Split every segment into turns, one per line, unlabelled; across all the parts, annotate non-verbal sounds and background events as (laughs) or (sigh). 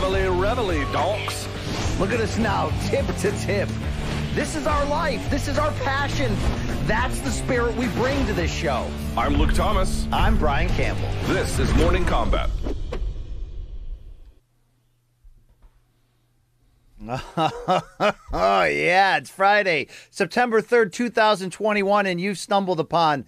Reveille, reveille, donks.
Look at us now, tip to tip. This is our life. This is our passion. That's the spirit we bring to this show.
I'm Luke Thomas.
I'm Brian Campbell.
This is Morning Combat.
oh, (laughs) yeah, it's Friday, September 3rd, 2021, and you've stumbled upon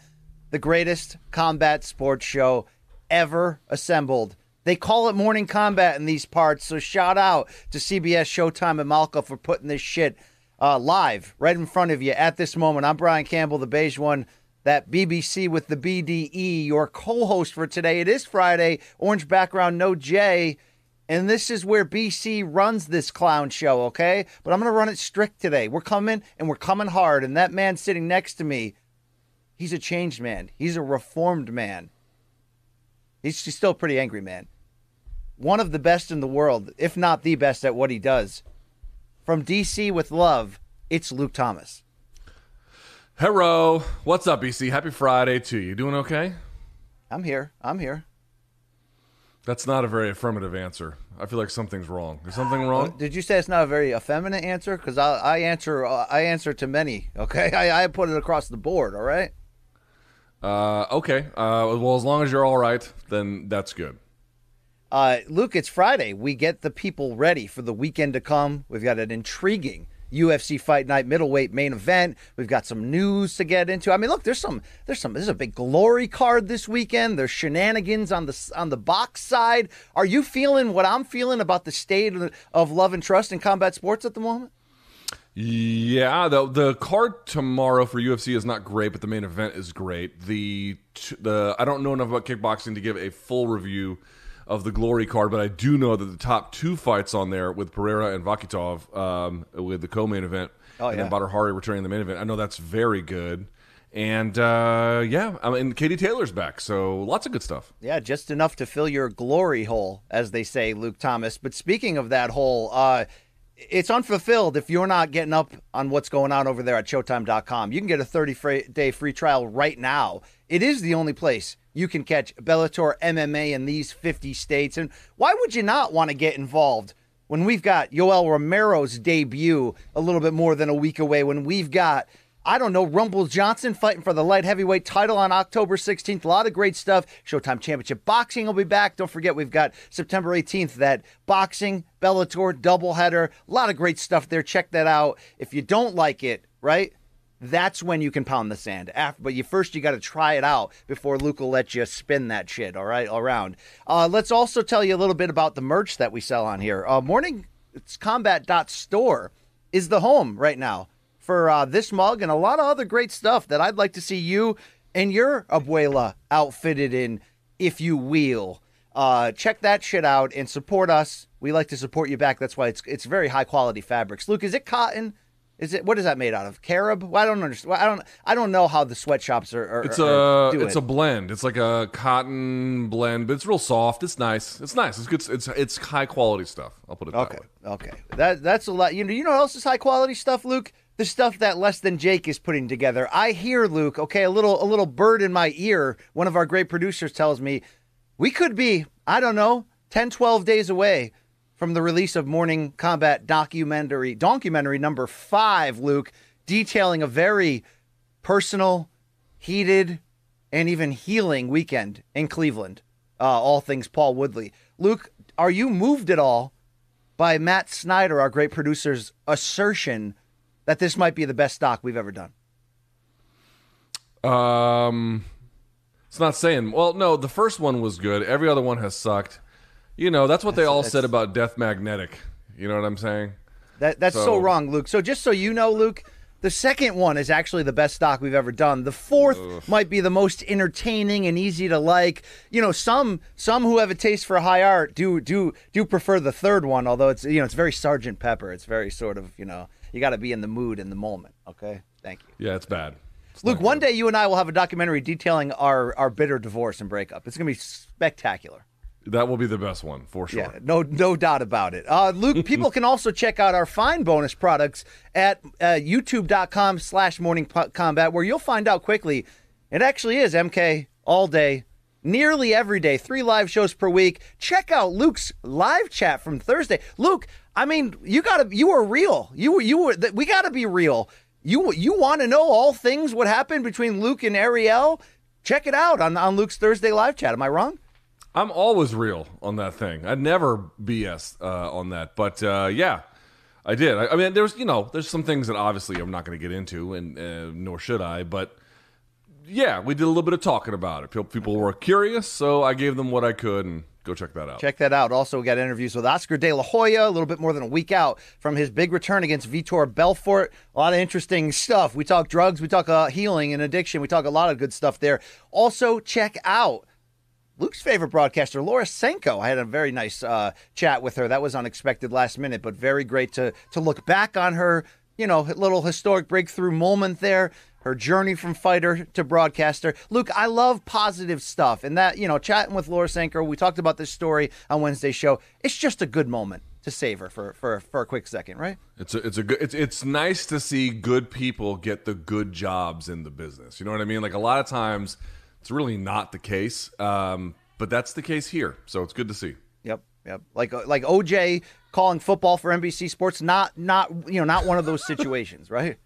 the greatest combat sports show ever assembled. They call it morning combat in these parts, so shout out to CBS, Showtime, and Malka for putting this shit uh, live right in front of you at this moment. I'm Brian Campbell, the beige one, that BBC with the BDE, your co host for today. It is Friday, orange background, no J. And this is where BC runs this clown show, okay? But I'm going to run it strict today. We're coming and we're coming hard. And that man sitting next to me, he's a changed man. He's a reformed man. He's he's still a pretty angry man. One of the best in the world, if not the best at what he does. From DC with love, it's Luke Thomas.
Hello. What's up, BC? Happy Friday to you. Doing okay?
I'm here. I'm here.
That's not a very affirmative answer. I feel like something's wrong. Is something wrong?
Did you say it's not a very effeminate answer? Because I, I answer uh, I answer to many. Okay, (laughs) I, I put it across the board. All right.
Uh, okay. Uh, well, as long as you're all right, then that's good.
Uh, Luke, it's Friday. We get the people ready for the weekend to come. We've got an intriguing UFC Fight Night middleweight main event. We've got some news to get into. I mean, look, there's some, there's some, there's a big glory card this weekend. There's shenanigans on the on the box side. Are you feeling what I'm feeling about the state of love and trust in combat sports at the moment?
Yeah, the the card tomorrow for UFC is not great, but the main event is great. The the I don't know enough about kickboxing to give a full review of the glory card, but I do know that the top two fights on there with Pereira and Vakhitov, um, with the co-main event,
Oh,
and then
yeah.
Badr Hari returning the main event. I know that's very good, and uh, yeah, I mean Katie Taylor's back, so lots of good stuff.
Yeah, just enough to fill your glory hole, as they say, Luke Thomas. But speaking of that hole, uh, it's unfulfilled if you're not getting up on what's going on over there at Showtime.com. You can get a 30 day free trial right now. It is the only place you can catch Bellator MMA in these 50 states. And why would you not want to get involved when we've got Yoel Romero's debut a little bit more than a week away? When we've got I don't know, Rumble Johnson fighting for the light heavyweight title on October 16th. A lot of great stuff. Showtime Championship Boxing will be back. Don't forget, we've got September 18th, that boxing, Bellator doubleheader. A lot of great stuff there. Check that out. If you don't like it, right? That's when you can pound the sand. After, but you first you got to try it out before Luke will let you spin that shit. All right, around. Uh, let's also tell you a little bit about the merch that we sell on here. Uh, Morning it's combat.store is the home right now for uh, this mug and a lot of other great stuff that I'd like to see you and your abuela outfitted in, if you will. Uh, check that shit out and support us. We like to support you back. That's why it's it's very high quality fabrics. Luke, is it cotton? Is it what is that made out of? Carob? Well, I don't understand. I don't. I don't know how the sweatshops are. are
It's
are
a
doing
it's
it.
a blend. It's like a cotton blend, but it's real soft. It's nice. It's nice. It's good. It's it's high quality stuff. I'll put it
Okay,
that way.
okay. That that's a lot. You know, you know what else is high quality stuff, Luke? The stuff that less than Jake is putting together. I hear Luke. Okay, a little a little bird in my ear. One of our great producers tells me we could be I don't know 10, 12 days away from the release of Morning Combat documentary documentary number five. Luke detailing a very personal, heated, and even healing weekend in Cleveland. uh, all things Paul Woodley. Luke, are you moved at all by Matt Snyder, our great producer's assertion that this might be the best stock we've ever done?
Um, it's not saying. Well, no, the first one was good. Every other one has sucked. You know, that's what they all said about Death Magnetic. You know what I'm saying?
That that's so,
So-
wrong, Luke. So just so you know, Luke, the second one is actually the best stock we've ever done. The fourth might be the most entertaining and easy to like. You know, some some who have a taste for high art do do do prefer the third one, although it's you know it's very Sergeant Pepper. It's very sort of you know you got to be in the mood in the moment. Okay, thank you.
Yeah, it's bad. It's
Luke, one
good.
day you and I will have a documentary detailing our our bitter divorce and breakup. It's gonna be spectacular.
that will be the best one for sure.
Yeah, no, no doubt about it. Uh, Luke, (laughs) people can also check out our fine bonus products at uh, youtube.com slash morning combat, where you'll find out quickly it actually is MK all day, nearly every day, three live shows per week. Check out Luke's live chat from Thursday. Luke, I mean, you gotta, you were real. You were, you were we gotta be real. You, you want to know all things what happened between Luke and Ariel? Check it out on, on Luke's Thursday live chat. Am I wrong?
I'm always real on that thing. I never BS uh, on that, but uh, yeah, I did. I, I mean, there's you know, there's some things that obviously I'm not going to get into, and uh, nor should I. But yeah, we did a little bit of talking about it. People, people were curious, so I gave them what I could, and go check that out.
Check that out. Also, we got interviews with Oscar De La Hoya, a little bit more than a week out from his big return against Vitor Belfort. A lot of interesting stuff. We talk drugs, we talk uh, healing and addiction, we talk a lot of good stuff there. Also, check out Luke's favorite broadcaster, Laura Sanko. I had a very nice uh, chat with her. That was unexpected last minute, but very great to to look back on her, you know, little historic breakthrough moment there. Her journey from fighter to broadcaster. Luke, I love positive stuff. And that, you know, chatting with Laura Sanko, we talked about this story on Wednesday's show. It's just a good moment to savor for for, for a quick second, right?
It's a, it's a good. It's it's nice to see good people get the good jobs in the business. You know what I mean? Like a lot of times, it's really not the case, um, but that's the case here. So it's good to see.
Yep, yep. Like uh, like OJ calling football for NBC Sports, not not you know not one of those (laughs) situations, right?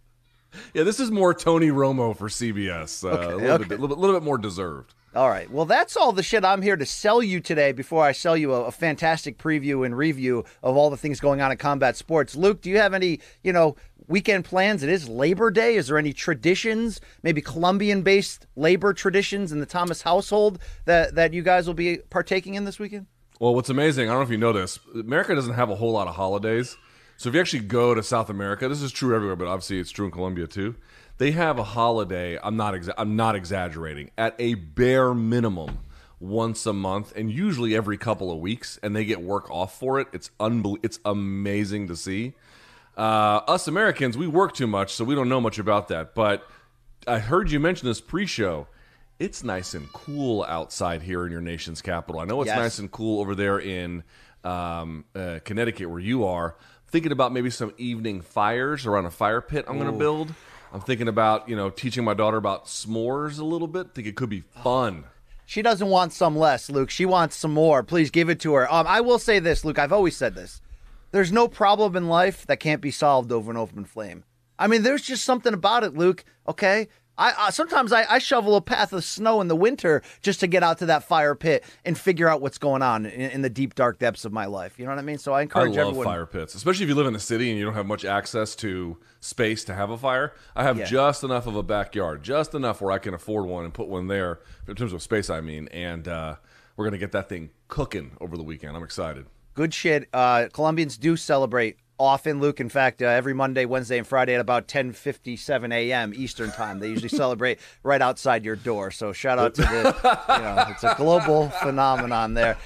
Yeah, this is more Tony Romo for CBS. Uh, a, little
okay.
bit, a little bit, little bit more deserved.
All right. Well, that's all the shit I'm here to sell you today before I sell you a, a fantastic preview and review of all the things going on in combat sports. Luke, do you have any, you know, weekend plans? It is Labor Day. Is there any traditions, maybe Colombian based labor traditions in the Thomas household that, that you guys will be partaking in this weekend?
Well, what's amazing, I don't know if you know this, America doesn't have a whole lot of holidays. So if you actually go to South America, this is true everywhere, but obviously it's true in Colombia too. They have a holiday. I'm not. Exa- I'm not exaggerating. At a bare minimum, once a month, and usually every couple of weeks, and they get work off for it. It's unbel- It's amazing to see. Uh, us Americans, we work too much, so we don't know much about that. But I heard you mention this pre-show. It's nice and cool outside here in your nation's capital. I know it's
Yes.
nice and cool over there in um, uh, Connecticut, where you are. Thinking about maybe some evening fires around a fire pit. I'm going to build. I'm thinking about you know teaching my daughter about s'mores a little bit. think it could be fun.
She doesn't want some less, Luke. She wants some more. Please give it to her. Um, I will say this, Luke. I've always said this. There's no problem in life that can't be solved over an open flame. I mean, there's just something about it, Luke. Okay. I uh, sometimes I, I shovel a path of snow in the winter just to get out to that fire pit and figure out what's going on in, in the deep dark depths of my life. You know what I mean? So I encourage I
love
everyone.
fire pits, especially if you live in a city and you don't have much access to space to have a fire. I have
Yeah.
just enough of a backyard, just enough where I can afford one and put one there. In terms of space, I mean, and uh, we're gonna get that thing cooking over the weekend. I'm excited.
Good shit. Uh, Colombians do celebrate often, Luke. In fact, uh, every Monday, Wednesday, and Friday at about 10:57 a.m. Eastern time, they usually (laughs) celebrate right outside your door. So shout out to the, (laughs) you know, it's a global phenomenon there.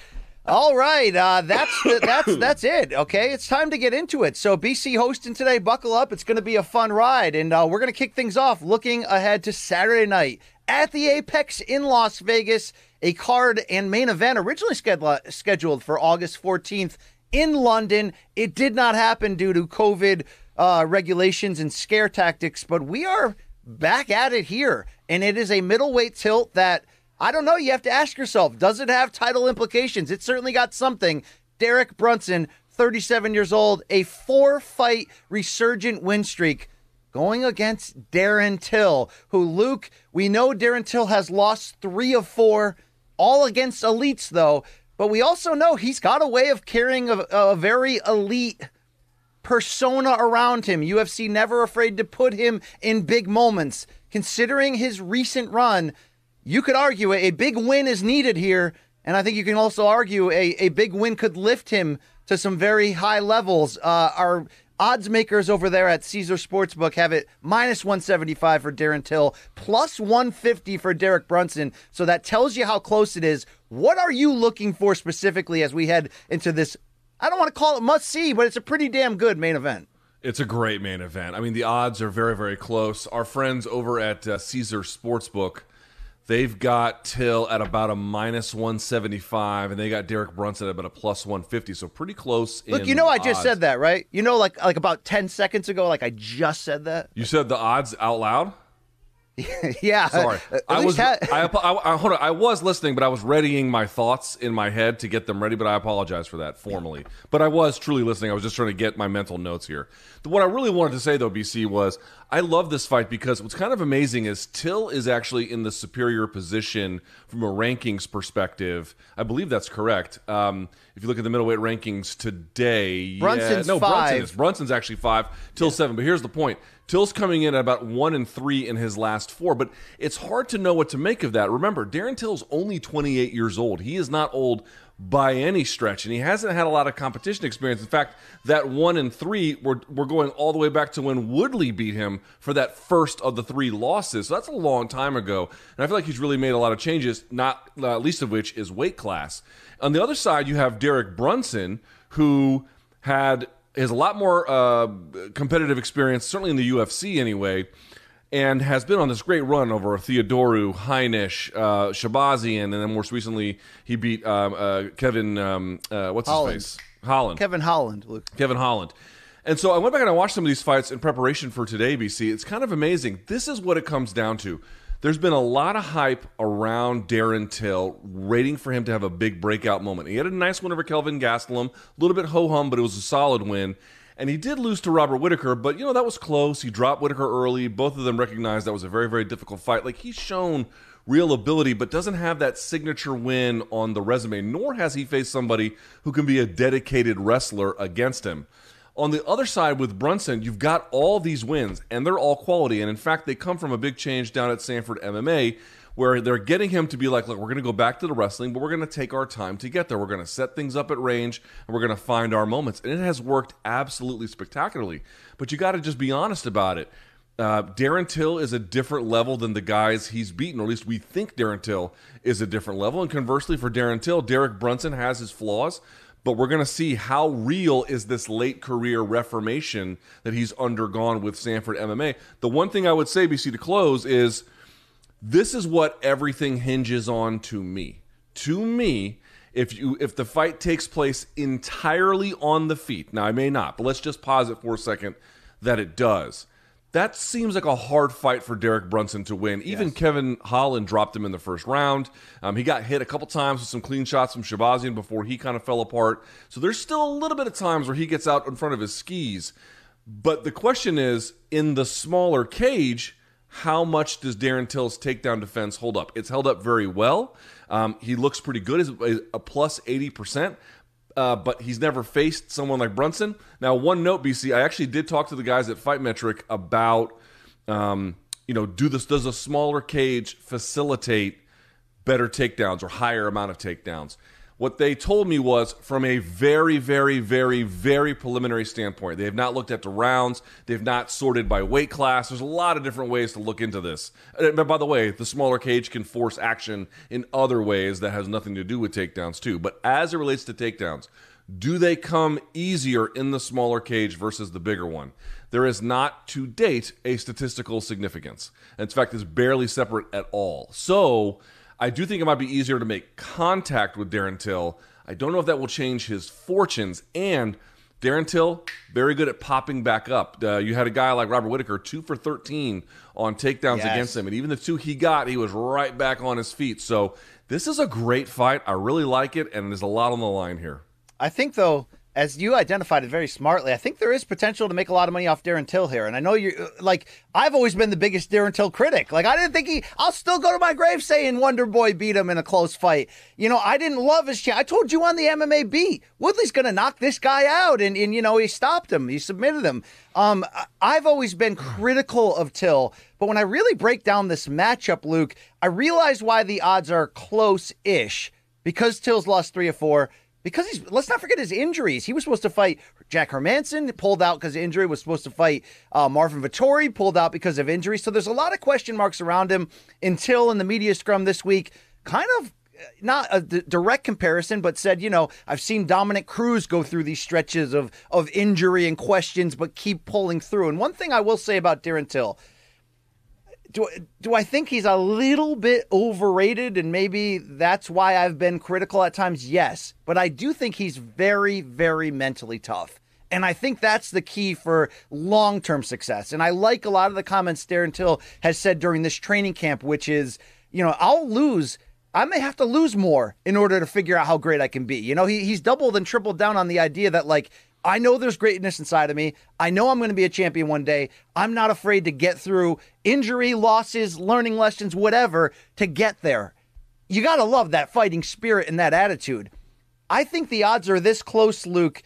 All right, uh, that's the, that's (coughs) that's it. Okay, it's time to get into it. So BC hosting today. Buckle up. It's going to be a fun ride, and uh, we're going to kick things off looking ahead to Saturday night at the Apex in Las Vegas. A card and main event originally sched- scheduled for August 14th in London. It did not happen due to COVID uh, regulations and scare tactics, but we are back at it here, and it is a middleweight tilt that. I don't know. You have to ask yourself, does it have title implications? It certainly got something. Derek Brunson, 37 years old, a four fight resurgent win streak going against Darren Till, who, Luke, we know Darren Till has lost three of four. all against elites, though. But we also know he's got a way of carrying a, a very elite persona around him. UFC never afraid to put him in big moments. Considering his recent run, you could argue a big win is needed here. And I think you can also argue a, a big win could lift him to some very high levels. Uh, our odds makers over there at Caesar Sportsbook have it minus 175 for Darren Till, plus 150 for Derek Brunson. So that tells you how close it is. What are you looking for specifically as we head into this? I don't want to call it must see, but it's a pretty damn good main event.
It's a great main event. I mean, the odds are very, very close. Our friends over at uh, Caesar Sportsbook They've got Till at about a minus 175, and they got Derek Brunson at about a plus 150, so pretty close.
Look, you know, I just said that, right? You know, like like about 10 seconds ago, like I just said that.
You said the odds out loud? (laughs)
yeah.
Sorry. I was. Ha- (laughs) I, I, I, hold on. I was listening, but I was readying my thoughts in my head to get them ready. But I apologize for that formally. But I was truly listening. I was just trying to get my mental notes here. What I really wanted to say though, BC, was I love this fight because what's kind of amazing is Till is actually in the superior position from a rankings perspective. I believe that's correct. Um, if you look at the middleweight rankings today,
Brunson's
yeah, no,
five.
Brunson is. Brunson's actually five. Till yeah. seven. But here's the point. Till's coming in at about one and three in his last four, but it's hard to know what to make of that. Remember, Darren Till's only 28 years old. He is not old by any stretch, and he hasn't had a lot of competition experience. In fact, that one and three, we're, we're going all the way back to when Woodley beat him for that first of the three losses. So that's a long time ago, and I feel like he's really made a lot of changes, not uh, least of which is weight class. On the other side, you have Derek Brunson, who had has a lot more uh, competitive experience, certainly in the UFC anyway, and has been on this great run over Theodorou, Heinisch, uh, Shahbazyan, and then most recently he beat um, uh, Kevin. Um, uh, what's
Holland.
his face? Holland.
Kevin Holland. Luke.
Kevin Holland. And so I went back and I watched some of these fights in preparation for today, BC. It's kind of amazing. This is what it comes down to. There's been a lot of hype around Darren Till, waiting for him to have a big breakout moment. He had a nice win over Kelvin Gastelum, a little bit ho hum, but it was a solid win. And he did lose to Robert Whitaker, but you know, that was close. He dropped Whitaker early. Both of them recognized that was a very, very difficult fight. Like he's shown real ability, but doesn't have that signature win on the resume, nor has he faced somebody who can be a dedicated wrestler against him. On the other side with Brunson, you've got all these wins, and they're all quality. And in fact, they come from a big change down at Sanford MMA, where they're getting him to be like, look, we're going to go back to the wrestling, but we're going to take our time to get there. We're going to set things up at range, and we're going to find our moments. And it has worked absolutely spectacularly. But you got to just be honest about it. Uh, Darren Till is a different level than the guys he's beaten, or at least we think Darren Till is a different level. And conversely, for Darren Till, Derek Brunson has his flaws, but we're going to see how real is this late career reformation that he's undergone with Sanford MMA. The one thing I would say, BC, to close is this is what everything hinges on to me. To me, if you if the fight takes place entirely on the feet, now I may not, but let's just pause it for a second that it does that seems like a hard fight for Derek Brunson to win. Even yes. Kevin Holland dropped him in the first round. Um, he got hit a couple times with some clean shots from Shahbazyan before he kind of fell apart. So there's still a little bit of times where he gets out in front of his skis. But the question is, in the smaller cage, how much does Darren Till's takedown defense hold up? It's held up very well. Um, he looks pretty good, Is a plus 80% uh, but he's never faced someone like Brunson. Now, one note, BC, I actually did talk to the guys at Fight Metric about, um, you know, do this does a smaller cage facilitate better takedowns or higher amount of takedowns? What they told me was from a very, very, very, very preliminary standpoint. They have not looked at the rounds. They've not sorted by weight class. There's a lot of different ways to look into this. Uh, and by the way, the smaller cage can force action in other ways that has nothing to do with takedowns, too. But as it relates to takedowns, do they come easier in the smaller cage versus the bigger one? There is not to date a statistical significance. In fact, it's barely separate at all. So, I do think it might be easier to make contact with Darren Till. I don't know if that will change his fortunes. And Darren Till, very good at popping back up. Uh, you had a guy like Robert Whitaker, two for 13 on takedowns yes. against him. And even the two he got, he was right back on his feet. So this is a great fight. I really like it. And there's a lot on the line here.
I think, though, as you identified it very smartly, I think there is potential to make a lot of money off Darren Till here. And I know you like I've always been the biggest Darren Till critic. Like I didn't think he I'll still go to my grave saying Wonder Boy beat him in a close fight. You know, I didn't love his chance. I told you on the MMA beat, Woodley's gonna knock this guy out and, and you know, he stopped him. He submitted him. Um I've always been critical of Till, but when I really break down this matchup, Luke, I realize why the odds are close-ish. Because Till's lost three or four because he's let's not forget his injuries. He was supposed to fight Jack Hermansson, pulled out because of injury. Was supposed to fight uh, Marvin Vettori, pulled out because of injury. So there's a lot of question marks around him until in the media scrum this week, kind of uh, not a d- direct comparison, but said, you know, I've seen Dominick Cruz go through these stretches of of injury and questions, but keep pulling through. And one thing I will say about Darren Till do do I think he's a little bit overrated and maybe that's why I've been critical at times? Yes, but I do think he's very very mentally tough. And I think that's the key for long-term success. And I like a lot of the comments Darren Till has said during this training camp which is, you know, I'll lose I may have to lose more in order to figure out how great I can be. You know, he, he's doubled and tripled down on the idea that like I know there's greatness inside of me. I know I'm going to be a champion one day. I'm not afraid to get through injury, losses, learning lessons, whatever, to get there. You got to love that fighting spirit and that attitude. I think the odds are this close, Luke,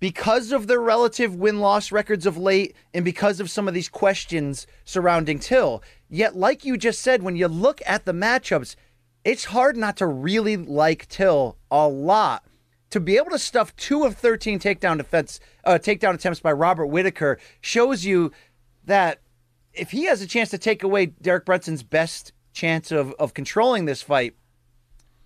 because of their relative win loss records of late and because of some of these questions surrounding Till. Yet, like you just said, when you look at the matchups, it's hard not to really like Till a lot to be able to stuff two of 13 takedown defense uh, takedown attempts by Robert Whitaker shows you that if he has a chance to take away Derek Brunson's best chance of, of controlling this fight,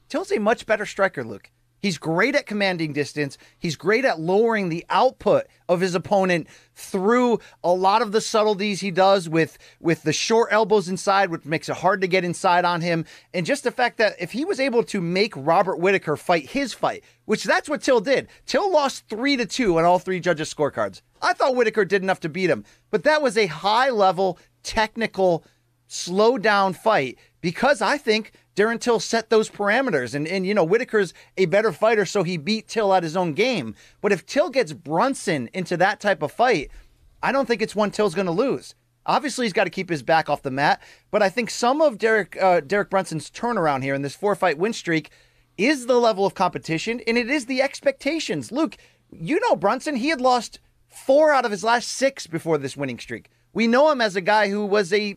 Till's a much better striker, Luke. He's great at commanding distance. He's great at lowering the output of his opponent through a lot of the subtleties he does with with the short elbows inside, which makes it hard to get inside on him. And just the fact that if he was able to make Robert Whitaker fight his fight, which that's what Till did. Till lost three to two on all three judges' scorecards. I thought Whitaker did enough to beat him, but that was a high level, technical, slow down fight because I think Darren Till set those parameters. And, and, you know, Whitaker's a better fighter, so he beat Till at his own game. But if Till gets Brunson into that type of fight, I don't think it's one Till's going to lose. Obviously, he's got to keep his back off the mat. But I think some of Derek uh, Derek Brunson's turnaround here in this four fight win streak is the level of competition, and it is the expectations. Luke, you know Brunson, he had lost four out of his last six before this winning streak. We know him as a guy who was a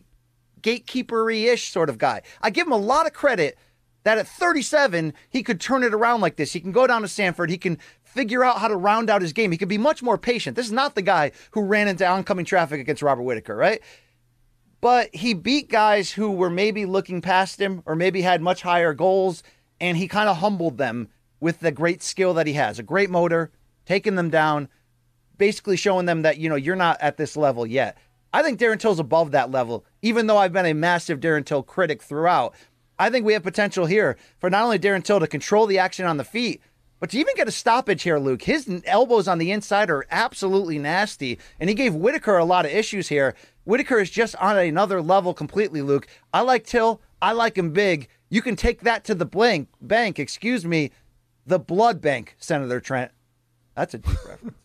gatekeepery ish sort of guy. I give him a lot of credit that at 37, he could turn it around like this. He can go down to Sanford. He can figure out how to round out his game. He can be much more patient. This is not the guy who ran into oncoming traffic against Robert Whitaker, right? But he beat guys who were maybe looking past him or maybe had much higher goals, and he kind of humbled them with the great skill that he has a great motor, taking them down, basically showing them that, you know, you're not at this level yet. I think Darren Till's above that level, even though I've been a massive Darren Till critic throughout. I think we have potential here for not only Darren Till to control the action on the feet, but to even get a stoppage here, Luke. His elbows on the inside are absolutely nasty, and he gave Whitaker a lot of issues here. Whitaker is just on another level completely, Luke. I like Till. I like him big. You can take that to the blank bank, excuse me, the blood bank, Senator Trent. That's a deep reference.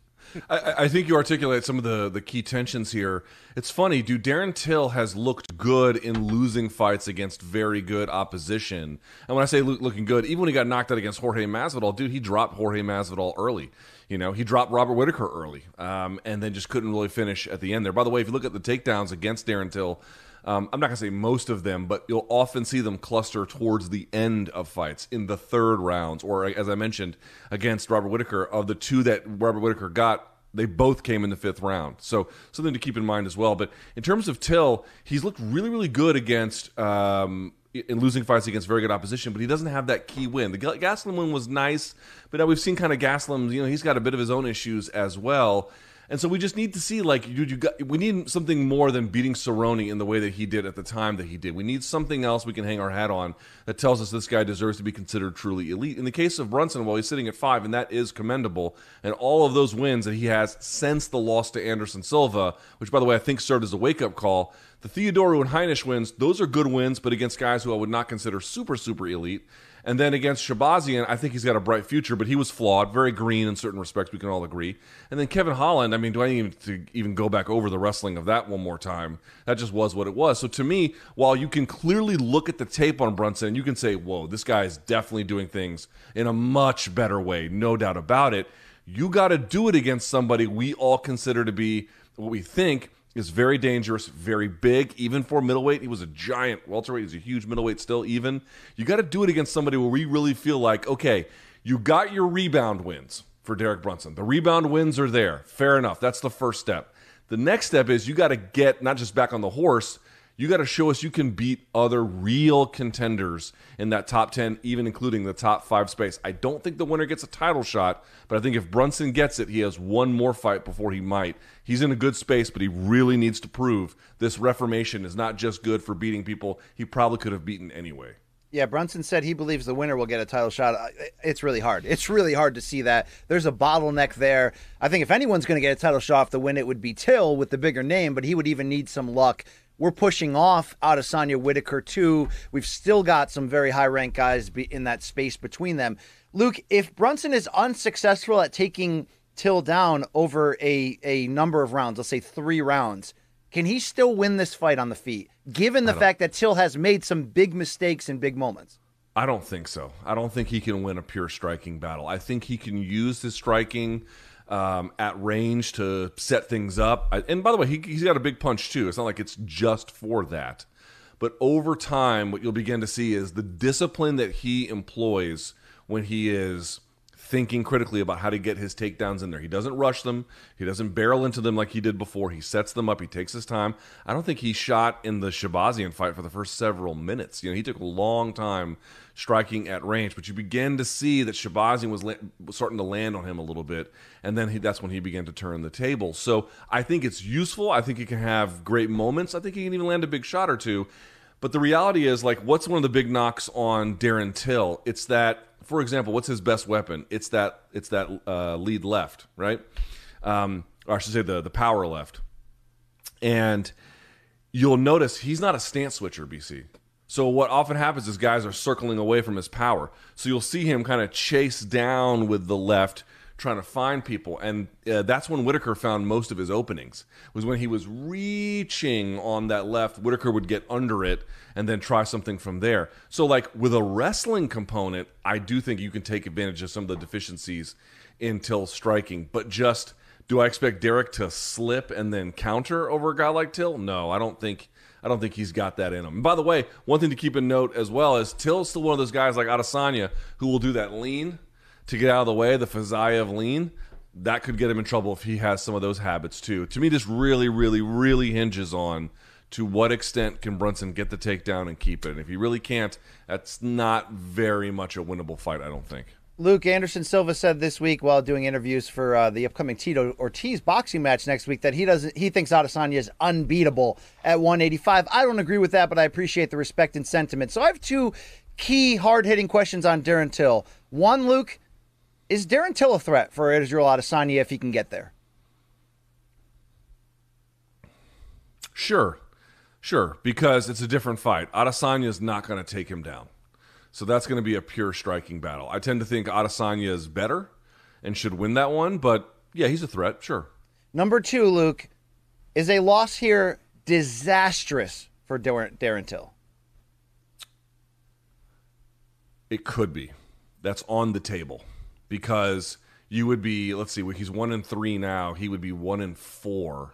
I, I, think you articulate some of the, the key tensions here. It's funny, dude. Darren Till has looked good in losing fights against very good opposition. And when I say lo- looking good, even when he got knocked out against Jorge Masvidal, dude, he dropped Jorge Masvidal early. You know, he dropped Robert Whitaker early, um, and then just couldn't really finish at the end there. By the way, if you look at the takedowns against Darren Till, um, I'm not going to say most of them, but you'll often see them cluster towards the end of fights in the third rounds, or as I mentioned against Robert Whitaker, of the two that Robert Whitaker got, they both came in the fifth round. So something to keep in mind as well. But in terms of Till, he's looked really, really good against. Um, in losing fights against very good opposition, but he doesn't have that key win. The Gastelum win was nice, but now we've seen kind of Gastelum, you know, he's got a bit of his own issues as well. And so we just need to see, like, dude, you got, we need something more than beating Cerrone in the way that he did at the time that he did. We need something else we can hang our hat on that tells us this guy deserves to be considered truly elite. In the case of Brunson, well, he's sitting at five, and that is commendable. And all of those wins that he has since the loss to Anderson Silva, which, by the way, I think served as a wake up call, The Theodorou and Heinisch wins, those are good wins, but against guys who I would not consider super, super elite. And then against Shahbazyan, I think he's got a bright future, but he was flawed, very green in certain respects. We can all agree. And then Kevin Holland, I mean, do I need to even go back over the wrestling of that one more time? That just was what it was. So to me, while you can clearly look at the tape on Brunson, and you can say, "Whoa, this guy is definitely doing things in a much better way, no doubt about it." You got to do it against somebody we all consider to be what we think is very dangerous, very big, even for middleweight. He was a giant welterweight. He's a huge middleweight still, even. You got to do it against somebody where we really feel like, okay, you got your rebound wins for Derek Brunson. The rebound wins are there. Fair enough. That's the first step. The next step is you got to get not just back on the horse, you got to show us you can beat other real contenders in that top 10, even including the top five space. I don't think the winner gets a title shot, but I think if Brunson gets it, he has one more fight before he might. He's in a good space, but he really needs to prove this reformation is not just good for beating people he probably could have beaten anyway.
Yeah, Brunson said he believes the winner will get a title shot. It's really hard. It's really hard to see that. There's a bottleneck there. I think if anyone's going to get a title shot off the win, it would be Till with the bigger name, but he would even need some luck we're pushing off Adesanya Whitaker too. We've still got some very high ranked guys in that space between them. Luke, if Brunson is unsuccessful at taking Till down over a, a number of rounds, let's say three rounds, can he still win this fight on the feet, given the fact that Till has made some big mistakes in big moments?
I don't think so. I don't think he can win a pure striking battle. I think he can use his striking um, at range to set things up. And by the way, he, he's got a big punch too. It's not like it's just for that. But over time, what you'll begin to see is the discipline that he employs when he is thinking critically about how to get his takedowns in there. He doesn't rush them. He doesn't barrel into them like he did before. He sets them up. He takes his time. I don't think he shot in the Shahbazyan fight for the first several minutes. You know, he took a long time striking at range, but you begin to see that Shahbazyan was, la- starting to land on him a little bit, and then he, that's when he began to turn the table. So I think it's useful. I think he can have great moments. I think he can even land a big shot or two. But the reality is, like, what's one of the big knocks on Darren Till? It's that for example, what's his best weapon? It's that it's that uh, lead left, right? Um, or I should say the the power left. And you'll notice he's not a stance switcher, BC. So what often happens is guys are circling away from his power. So you'll see him kind of chase down with the left trying to find people. And uh, that's when Whitaker found most of his openings, was when he was reaching on that left. Whitaker would get under it and then try something from there. So, like with a wrestling component, I do think you can take advantage of some of the deficiencies in Till striking. But just do I expect Derek to slip and then counter over a guy like Till? No, I don't think. I don't think he's got that in him. And by the way, one thing to keep in note as well is Till's still one of those guys like Adesanya who will do that lean to get out of the way, the Fizaya of lean, that could get him in trouble if he has some of those habits too. To me, this really, really, really hinges on to what extent can Brunson get the takedown and keep it. And if he really can't, that's not very much a winnable fight, I don't think.
Luke Anderson Silva said this week while doing interviews for uh, the upcoming Tito Ortiz boxing match next week that he doesn't he thinks Adesanya is unbeatable at 185. I don't agree with that, but I appreciate the respect and sentiment. So I have two key hard hitting questions on Darren Till. One, Luke, is Darren Till a threat for Israel Adesanya if he can get there?
Sure, sure, because it's a different fight. Adesanya is not going to take him down, so that's going to be a pure striking battle. I tend to think Adesanya is better and should win that one, but yeah, he's a threat, sure.
Number two, Luke, is a loss here disastrous for Darren, Darren Till?
It could be. That's on the table because you would be let's see he's one in three now he would be one in four.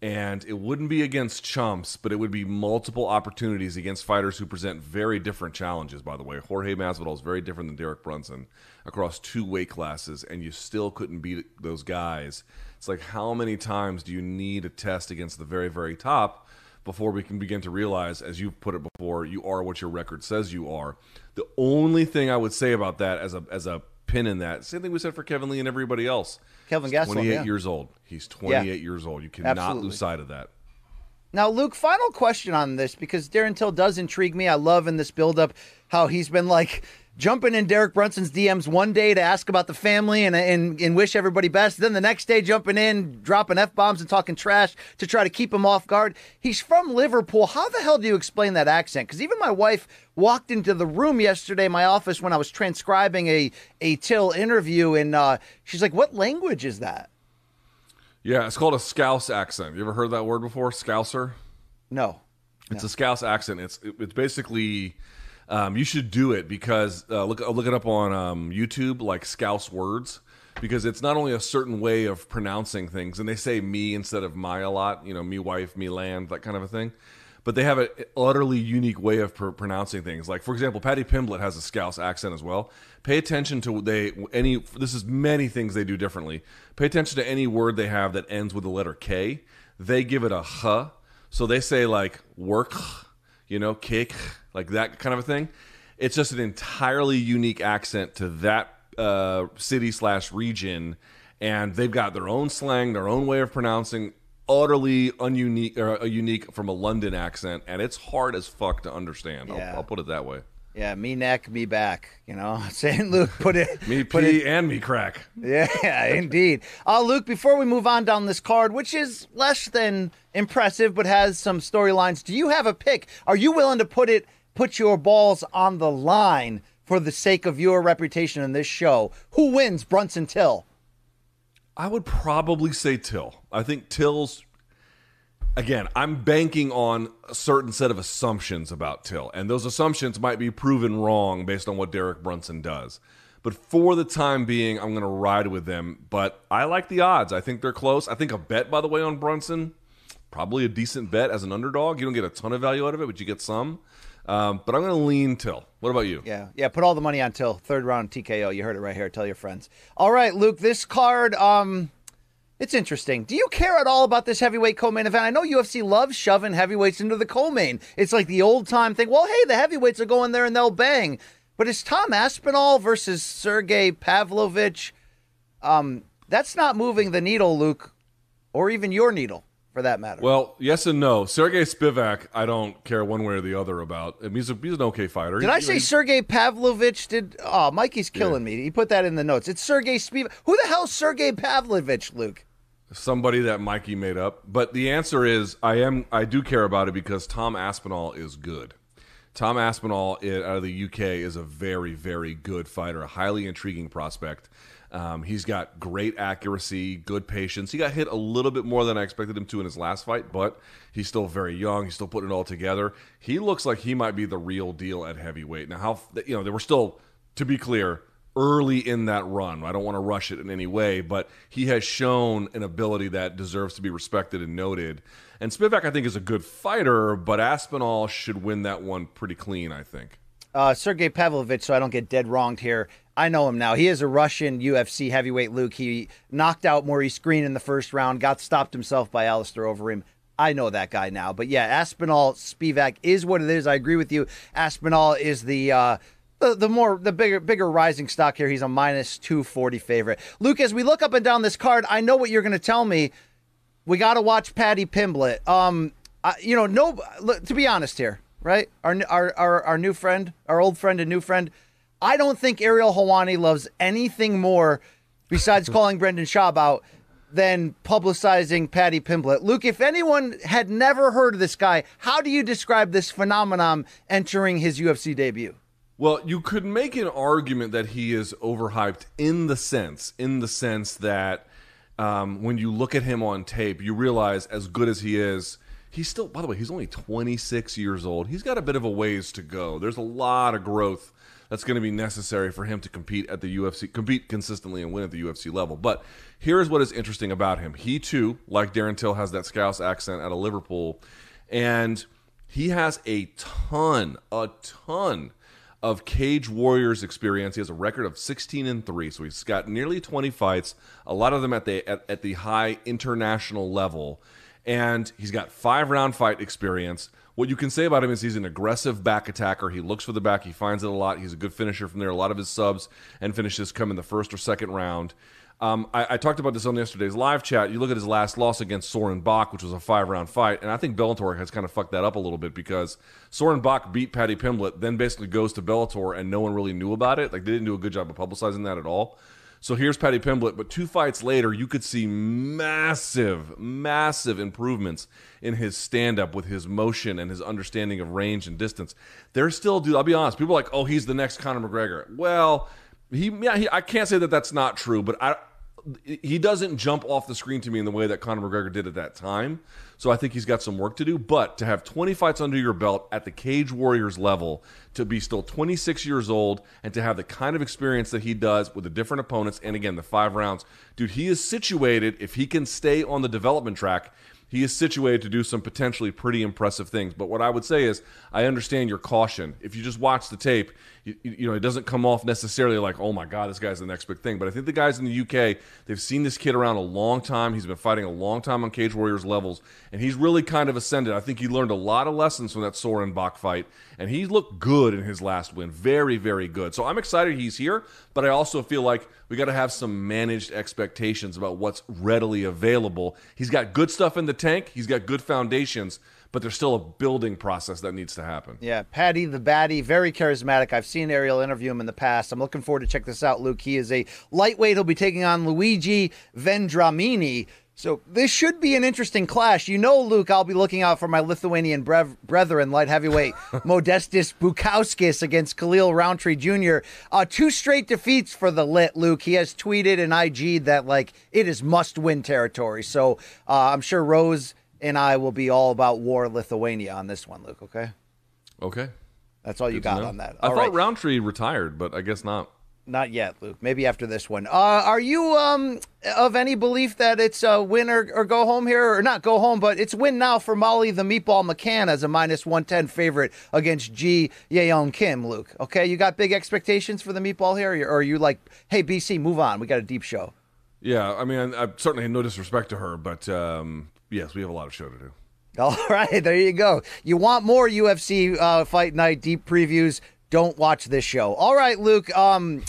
And it wouldn't be against chumps but it would be multiple opportunities against fighters who present very different challenges by the way. Jorge masvidal is very different than derek brunson across two weight classes and you still couldn't beat those guys. It's like how many times do you need a test against the very very top before we can begin to realize, as you've put it before, you are what your record says you are. The only thing I would say about that as a as a pin in that. Same thing we said for Kevin Lee and everybody else.
Kelvin Gastelum,
28
yeah.
years old. He's 28
Yeah.
years old. You cannot
Absolutely.
lose sight of that.
Now, Luke, final question on this because Darren Till does intrigue me. I love in this buildup how he's been like jumping in Derek Brunson's DMs one day to ask about the family and and, and wish everybody best. Then the next day, jumping in, dropping f bombs and talking trash to try to keep him off guard. He's from Liverpool. How the hell do you explain that accent? Because even my wife walked into the room yesterday, my office, when I was transcribing a a Till interview, and uh, she's like, "What language is that?"
Yeah, it's called a Scouse accent. You ever heard that word before? Scouser?
No.
It's a Scouse accent. It's it's basically um, you should do it because uh, look look it up on um, YouTube like Scouse words because it's not only a certain way of pronouncing things and they say me instead of my a lot. You know, me wife, me land, that kind of a thing. But they have an utterly unique way of pr- pronouncing things. Like for example, Paddy Pimblett has a Scouse accent as well. Pay attention to they any. This is many things they do differently. Pay attention to any word they have that ends with the letter K. They give it a h so they say like work, you know, kick, like that kind of a thing. It's just an entirely unique accent to that uh, city slash region, and they've got their own slang, their own way of pronouncing, utterly ununique or uh, unique from a London accent, and it's hard as fuck to understand.
Yeah.
I'll, I'll put it that way.
Yeah, me neck, me back. You know, (laughs) St. Luke put it. (laughs)
Me
put
pee
it,
and me crack.
Yeah, (laughs) indeed. Uh, Luke, before we move on down this card, which is less than impressive but has some storylines, do you have a pick? Are you willing to put it, put your balls on the line for the sake of your reputation in this show? Who wins, Brunson Till?
I would probably say Till. I think Till's again, I'm banking on a certain set of assumptions about Till, and those assumptions might be proven wrong based on what Derek Brunson does. But for the time being, I'm going to ride with them. But I like the odds. I think they're close. I think a bet, by the way, on Brunson, probably a decent bet as an underdog. You don't get a ton of value out of it, but you get some. Um, but I'm going to lean Till. What about you?
Yeah, yeah. Put all the money on Till. Third round TKO. You heard it right here. Tell your friends. All right, Luke. This card, um, it's interesting. Do you care at all about this heavyweight co-main event? I know UFC loves shoving heavyweights into the co-main. It's like the old time thing. Well, hey, the heavyweights are going there and they'll bang. But it's Tom Aspinall versus Sergey Pavlovich. Um, that's not moving the needle, Luke, or even your needle for that matter.
Well, yes and no. Sergey Spivak, I don't care one way or the other about. I mean, he's, a, he's an okay fighter.
Did
He-
I say
he-
Sergey Pavlovich? Did oh, Mikey's killing me. He put that in the notes. It's Sergey Spivak. Who the hell's Sergey Pavlovich, Luke?
somebody that Mikey made up. But the answer is I am I do care about it because Tom Aspinall is good. Tom Aspinall out of the UK is a very very good fighter, a highly intriguing prospect. Um, he's got great accuracy, good patience. He got hit a little bit more than I expected him to in his last fight, but he's still very young. He's still putting it all together. He looks like he might be the real deal at heavyweight. Now, how you know they were still, to be clear, early in that run. I don't want to rush it in any way, but he has shown an ability that deserves to be respected and noted. And Spivak, I think, is a good fighter, but Aspinall should win that one pretty clean, I think.
Uh, Sergey Pavlovich, so I don't get dead wronged here. I know him now. He is a Russian UFC heavyweight Luke. He knocked out Maurice Greene in the first round, got stopped himself by Alistair Overeem. I know that guy now. But yeah, Aspinall Spivak is what it is. I agree with you. Aspinall is the uh the, the more the bigger bigger rising stock here. He's a minus 240 favorite. Luke, as we look up and down this card, I know what you're going to tell me. We got to watch Paddy Pimblett. Um I, you know, no look, to be honest here, right? Our, our our our new friend, our old friend and new friend, I don't think Ariel Helwani loves anything more besides (laughs) calling Brendan Schaub out than publicizing Paddy Pimblett. Luke, if anyone had never heard of this guy, how do you describe this phenomenon entering his UFC debut?
Well, you could make an argument that he is overhyped in the sense, in the sense that um, when you look at him on tape, you realize as good as he is, he's still. By the way, he's only 26 years old. He's got a bit of a ways to go. There's a lot of growth that's going to be necessary for him to compete at the UFC, compete consistently and win at the UFC level. But here's what is interesting about him. He too, like Darren Till, has that Scouse accent out of Liverpool, and he has a ton, a ton of Cage Warriors experience. He has a record of 16 and 3, so he's got nearly 20 fights, a lot of them at the at, at the high international level. And he's got five round fight experience. What you can say about him is he's an aggressive back attacker. He looks for the back, he finds it a lot. He's a good finisher from there. A lot of his subs and finishes come in the first or second round. Um, I, I, talked about this on yesterday's live chat. You look at his last loss against Soren Bak, which was a five round fight, and I think Bellator has kind of fucked that up a little bit because Soren Bak beat Paddy Pimblett, then basically goes to Bellator, and no one really knew about it. Like they didn't do a good job of publicizing that at all. So here's Paddy Pimblett, but two fights later, you could see massive, massive improvements in his stand up with his motion and his understanding of range and distance. There's still, dude, I'll be honest, people are like, oh, he's the next Conor McGregor. Well, he, yeah, he, I can't say that that's not true, but I, he doesn't jump off the screen to me in the way that Conor McGregor did at that time. So I think he's got some work to do. But to have 20 fights under your belt at the Cage Warriors level, to be still 26 years old, and to have the kind of experience that he does with the different opponents, and again, the five rounds, dude, he is situated, if he can stay on the development track, he is situated to do some potentially pretty impressive things. But what I would say is, I understand your caution. If you just watch the tape, you, you, know, it doesn't come off necessarily like, oh my God, this guy's the next big thing. But I think the guys in the UK, they've seen this kid around a long time. He's been fighting a long time on Cage Warriors levels, and he's really kind of ascended. I think he learned a lot of lessons from that Soren Bak fight, and he looked good in his last win. Very, very good. So I'm excited he's here, but I also feel like we got to have some managed expectations about what's readily available. He's got good stuff in the tank, he's got good foundations but there's still a building process that needs to happen.
Yeah, Paddy the Baddy, very charismatic. I've seen Ariel interview him in the past. I'm looking forward to check this out, Luke. He is a lightweight. He'll be taking on Luigi Vendramini. So this should be an interesting clash. You know, Luke, I'll be looking out for my Lithuanian brev- brethren, light heavyweight (laughs) Modestas Bukauskas against Khalil Rountree Jr. Uh, two straight defeats for the Lit, Luke. He has tweeted and IG'd that like it is must-win territory. So uh, I'm sure Rose and I will be all about war Lithuania on this one, Luke. Okay.
Okay.
That's all you got on that.
All I
thought
right. Rountree retired, but I guess not.
Not yet, Luke. Maybe after this one. Uh, are you um, of any belief that it's a win or, or, go home here, or not go home, but it's win now for Molly the Meatball McCann as a minus one ten favorite against Ji Yeon Kim, Luke? Okay, you got big expectations for the Meatball here, or are you like, hey BC, move on, we got a deep show?
Yeah, I mean, I, I certainly no disrespect to her, but um, Yes, we have a lot of show to do. (laughs)
All right, there you go. You want more UFC uh, Fight Night deep previews? Don't watch this show. All right, Luke. Um,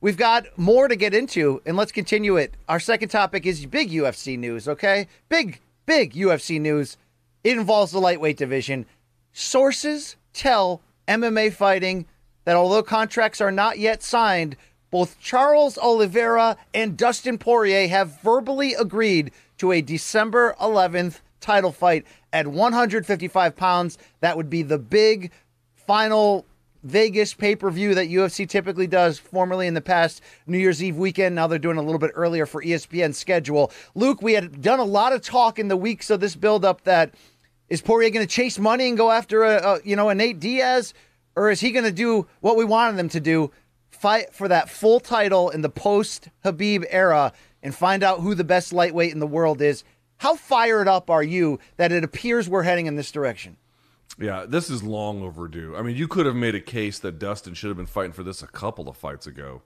we've got more to get into, and let's continue it. Our second topic is big UFC news. Okay, big, big UFC news. It involves the lightweight division. Sources tell MMA Fighting that although contracts are not yet signed, both Charles Oliveira and Dustin Poirier have verbally agreed to a December 11th title fight at 155 pounds. That would be the big final Vegas pay per view that UFC typically does, formerly in the past New Year's Eve weekend. Now they're doing a little bit earlier for ESPN schedule. Luke, we had done a lot of talk in the weeks of this build up that is Poirier going to chase money and go after a, a you know a Nate Diaz, or is he going to do what we wanted them to do, fight for that full title in the post Khabib era and find out who the best lightweight in the world is. How fired up are you that it appears we're heading in this direction?
Yeah, this is long overdue. I mean, you could have made a case that Dustin should have been fighting for this a couple of fights ago.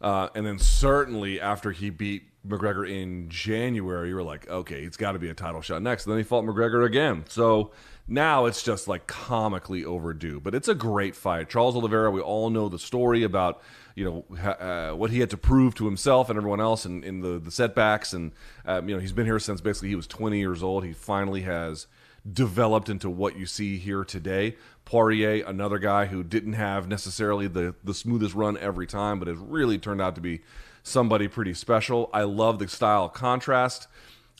Uh, and then certainly after he beat McGregor in January, you were like, okay, it's got to be a title shot next. And then he fought McGregor again. So now it's just like comically overdue. But it's a great fight. Charles Oliveira, we all know the story about you know uh, what he had to prove to himself and everyone else in, in the, the setbacks and um, you know he's been here since basically he was 20 years old he finally has developed into what you see here today Poirier another guy who didn't have necessarily the the smoothest run every time but has really turned out to be somebody pretty special I love the style contrast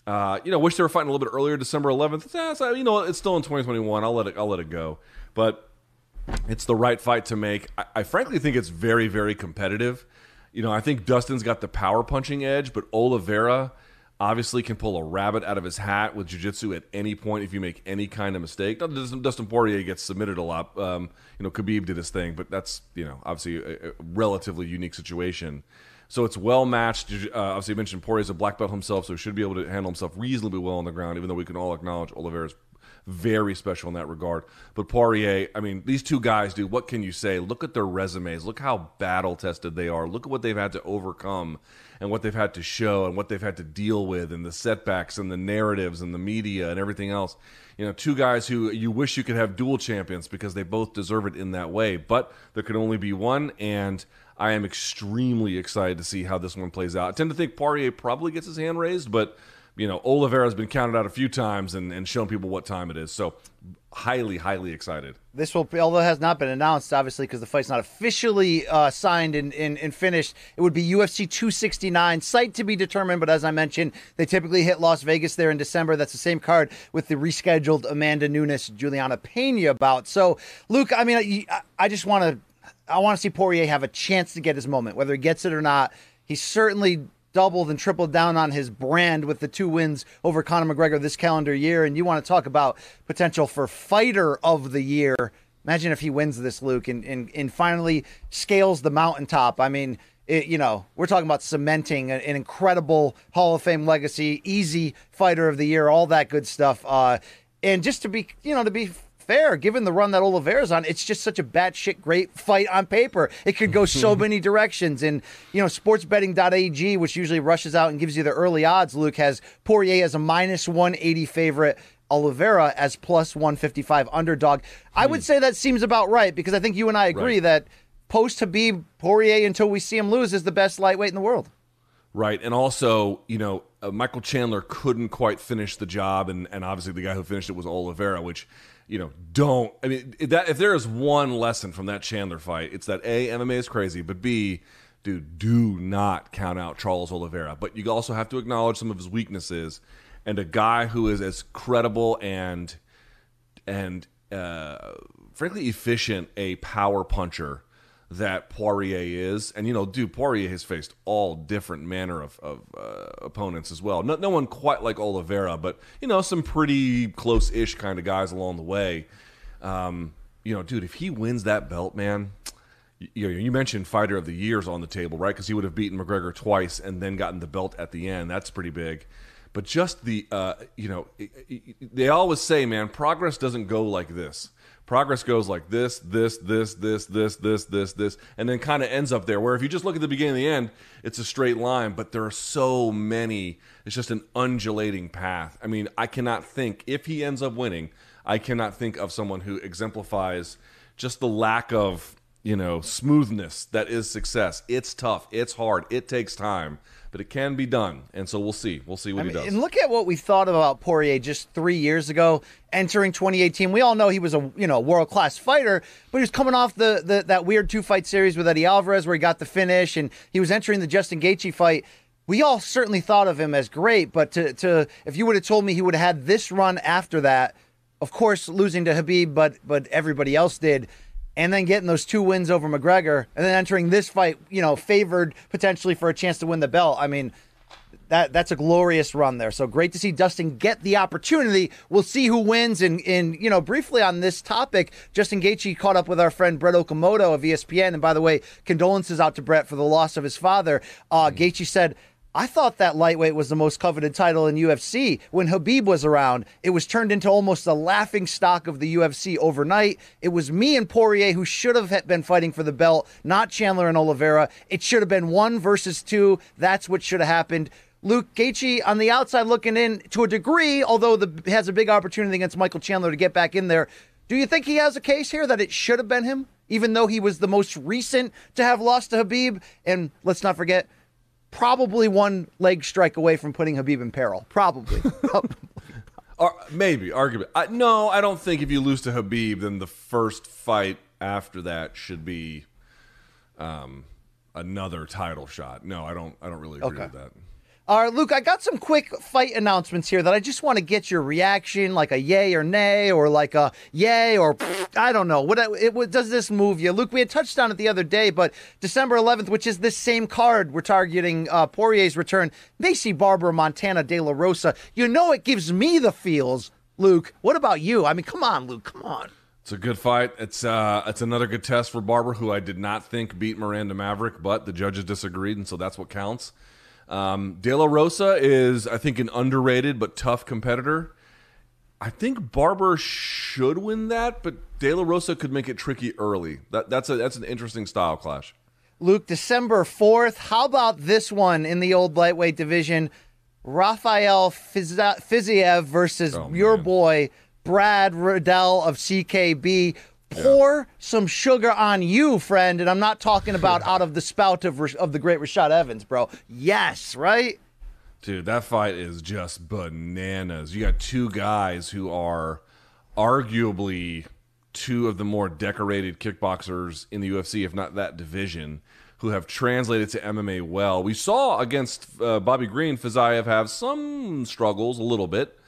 uh, you know wish they were fighting a little bit earlier December 11th eh, so, you know it's still in 2021 I'll let it I'll let it go but it's the right fight to make. I, I, frankly think it's very, very competitive. You know, I think Dustin's got the power punching edge, but Oliveira obviously can pull a rabbit out of his hat with jiu-jitsu at any point if you make any kind of mistake. Dustin Poirier gets submitted a lot. Um, you know, Khabib did his thing, but that's, you know, obviously a, a relatively unique situation. So it's well matched. Uh, obviously, you mentioned Poirier's a black belt himself, so he should be able to handle himself reasonably well on the ground, even though we can all acknowledge Oliveira's very special in that regard. But Poirier, I mean, these two guys, dude, what can you say? Look at their resumes. Look how battle tested they are. Look at what they've had to overcome and what they've had to show and what they've had to deal with and the setbacks and the narratives and the media and everything else. You know, two guys who you wish you could have dual champions because they both deserve it in that way, but there can only be one and I am extremely excited to see how this one plays out. I tend to think Poirier probably gets his hand raised, but you know, Oliveira has been counted out a few times and, and shown people what time it is. So highly, highly excited.
This will, be, although it has not been announced, obviously, because the fight's not officially uh, signed and, and, and, finished. It would be UFC 269, site to be determined. But as I mentioned, they typically hit Las Vegas there in December. That's the same card with the rescheduled Amanda Nunes, Juliana Pena bout. So, Luke, I mean, I, I just want to, I want to see Poirier have a chance to get his moment, whether he gets it or not. He's certainly doubled and tripled down on his brand with the two wins over Conor McGregor this calendar year. And you want to talk about potential for fighter of the year. Imagine if he wins this, Luke, and, and, and finally scales the mountaintop. I mean, it, you know, we're talking about cementing an, an, incredible Hall of Fame legacy, easy fighter of the year, all that good stuff. Uh, and just to be, you know, to be fair, given the run that Oliveira's on. It's just such a batshit great fight on paper. It could go so (laughs) many directions. And, you know, sportsbetting.ag, which usually rushes out and gives you the early odds, Luke, has Poirier as a minus 180 favorite. Oliveira as plus 155 underdog. I would hmm. say that seems about right because I think you and I agree right. that post Khabib Poirier until we see him lose is the best lightweight in the world.
Right. And also, you know, uh, Michael Chandler couldn't quite finish the job. And, and obviously, the guy who finished it was Oliveira, which you know, don't. I mean, that if there is one lesson from that Chandler fight, it's that a MMA is crazy, but b, dude, do not count out Charles Oliveira. But you also have to acknowledge some of his weaknesses, and a guy who is as credible and and uh, frankly efficient a power puncher that Poirier is. And, you know, dude, Poirier has faced all different manner of, of uh, opponents as well. No, no one quite like Oliveira, but, you know, some pretty close ish kind of guys along the way. Um, you know, dude, if he wins that belt, man, you, you mentioned fighter of the years on the table, right? Because he would have beaten McGregor twice and then gotten the belt at the end. That's pretty big. But just the, uh, you know, they always say, man, progress doesn't go like this progress goes like this, this, this, this, this, this, this, this, and then kind of ends up there. Where if you just look at the beginning and the end, it's a straight line, but there are so many. It's just an undulating path. I mean, I cannot think if he ends up winning. I cannot think of someone who exemplifies just the lack of you know smoothness that is success. It's tough. It's hard. It takes time but it can be done. And so we'll see. We'll see what I he mean, does.
And look at what we thought about Poirier just three years ago, entering 2018. We all know he was a you know world class fighter, but he was coming off the, the that weird two fight series with Eddie Alvarez where he got the finish, and he was entering the Justin Gaethje fight. We all certainly thought of him as great, but to, to if you would have told me he would have had this run after that, of course losing to Khabib, but but everybody else did and then getting those two wins over McGregor, and then entering this fight, you know, favored potentially for a chance to win the belt. I mean, that that's a glorious run there. So great to see Dustin get the opportunity. We'll see who wins. And, and you know, briefly on this topic, Justin Gaethje caught up with our friend Brett Okamoto of ESPN. And by the way, condolences out to Brett for the loss of his father. Uh, mm. Gaethje said, I thought that lightweight was the most coveted title in UFC. When Khabib was around, it was turned into almost a laughing stock of the UFC overnight. It was me and Poirier who should have been fighting for the belt, not Chandler and Oliveira. It should have been one versus two. That's what should have happened. Luke Gaethje on the outside looking in to a degree, although the has a big opportunity against Michael Chandler to get back in there. Do you think he has a case here that it should have been him, even though he was the most recent to have lost to Khabib? And let's not forget, probably one leg strike away from putting Khabib in peril. Probably. (laughs)
or maybe argument. I, no, I don't think if you lose to Khabib, then the first fight after that should be um, another title shot. No, I don't. I don't really agree okay. with that.
All right, Luke, I got some quick fight announcements here that I just want to get your reaction, like a yay or nay, or like a yay or I don't know. What, it, what does this move you? Luke, we had touched on it the other day, but December 11th, which is this same card, we're targeting uh, Poirier's return. Maycee Barber, Montana De La Rosa. You know it gives me the feels, Luke. What about you? I mean, come on, Luke, come on.
It's a good fight. It's uh, it's another good test for Barber, who I did not think beat Miranda Maverick, but the judges disagreed, and so that's what counts. Um, De La Rosa is, I think, an underrated but tough competitor. I think Barber should win that, but De La Rosa could make it tricky early. That, that's a that's an interesting style clash.
Luke, December 4th. How about this one in the old lightweight division? Rafael Fiz- Fiziev versus
Oh,
your boy, Brad Riddell of CKB. Pour some sugar on you, friend. And I'm not talking about (laughs) out of the spout of, of the great Rashad Evans, bro. Yes, right?
Dude, that fight is just bananas. You got two guys who are arguably two of the more decorated kickboxers in the UFC, if not that division, who have translated to MMA well. We saw against uh, Bobby Green, Fiziev have some struggles a little bit.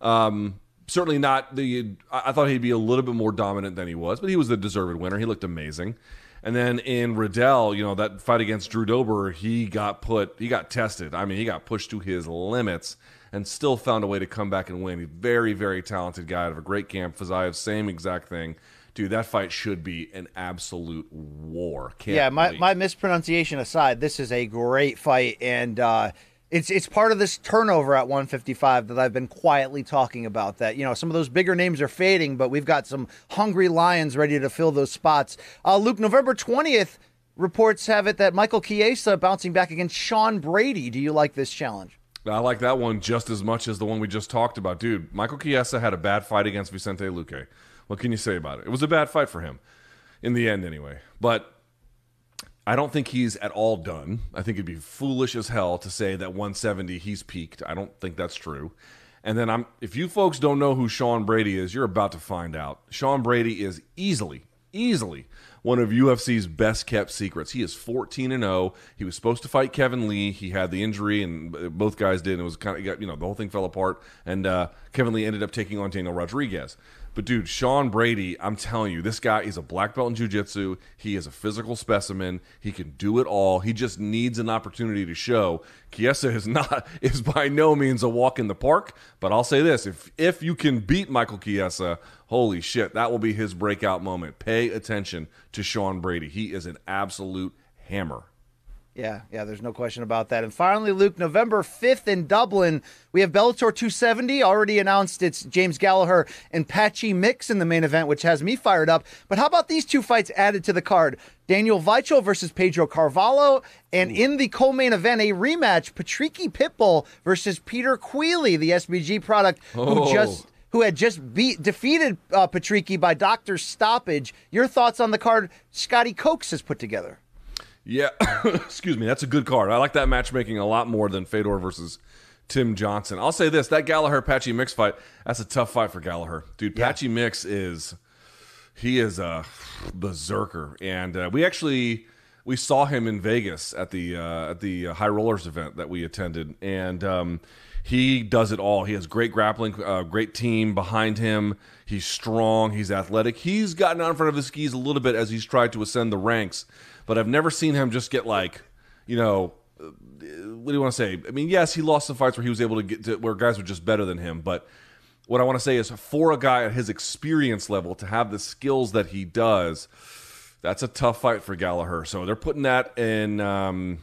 Um, certainly not the. I thought he'd be a little bit more dominant than he was, but he was the deserved winner. He looked amazing. And then in Riddell, you know that fight against Drew Dober, he got put, he got tested. I mean, he got pushed to his limits, and still found a way to come back and win. He's a very, very talented guy out of a great camp. Fiziev, same exact thing. Dude, that fight should be an absolute war. Can't
yeah, my,
wait.
my mispronunciation aside, this is a great fight, and uh, it's it's part of this turnover at 155 that I've been quietly talking about. That you know some of those bigger names are fading, but we've got some hungry lions ready to fill those spots. Uh, Luke, November 20th reports have it that Michael Chiesa bouncing back against Sean Brady. Do you like this challenge?
I like that one just as much as the one we just talked about. Dude, Michael Chiesa had a bad fight against Vicente Luque. What can you say about it? It was a bad fight for him, in the end, anyway. But I don't think he's at all done. I think it'd be foolish as hell to say that 170 he's peaked. I don't think that's true. And then I'm if you folks don't know who Sean Brady is, you're about to find out. Sean Brady is easily, easily one of UFC's best kept secrets. He is 14 and 0. He was supposed to fight Kevin Lee. He had the injury, and both guys did. And it was kind of you know the whole thing fell apart. And uh, Kevin Lee ended up taking on Daniel Rodriguez. But dude, Sean Brady, I'm telling you, this guy is a black belt in jiu-jitsu. He is a physical specimen. He can do it all. He just needs an opportunity to show. Chiesa is (laughs) not is by no means a walk in the park, but I'll say this, if if you can beat Michael Chiesa, holy shit, that will be his breakout moment. Pay attention to Sean Brady. He is an absolute hammer.
Yeah, yeah, there's no question about that. And finally, Luke, November 5th in Dublin, we have Bellator 270 already announced it's James Gallagher and Patchy Mix in the main event, which has me fired up. But how about these two fights added to the card? Daniel Weichel versus Pedro Carvalho, and in the co-main event, a rematch, Patricky Pitbull versus Peter Queally, the SBG product, who
Oh.
just who had just beat defeated uh, Patricky by doctor stoppage. Your thoughts on the card Scotty Cokes has put together?
Yeah, (coughs) excuse me. That's a good card. I like that matchmaking a lot more than Fedor versus Tim Johnson. I'll say this: that Gallagher Patchy Mix fight. That's a tough fight for Gallagher, dude. Patchy Mix is he is a berserker, and uh, we actually we saw him in Vegas at the uh, at the uh, High Rollers event that we attended, and um, he does it all. He has great grappling, uh, great team behind him. He's strong. He's athletic. He's gotten out in front of his skis a little bit as he's tried to ascend the ranks, but I've never seen him just get like, you know, what do you want to say? I mean, yes, he lost some fights where he was able to get to where guys were just better than him, but what I want to say is for a guy at his experience level to have the skills that he does, that's a tough fight for Gallagher. So they're putting that in. Um,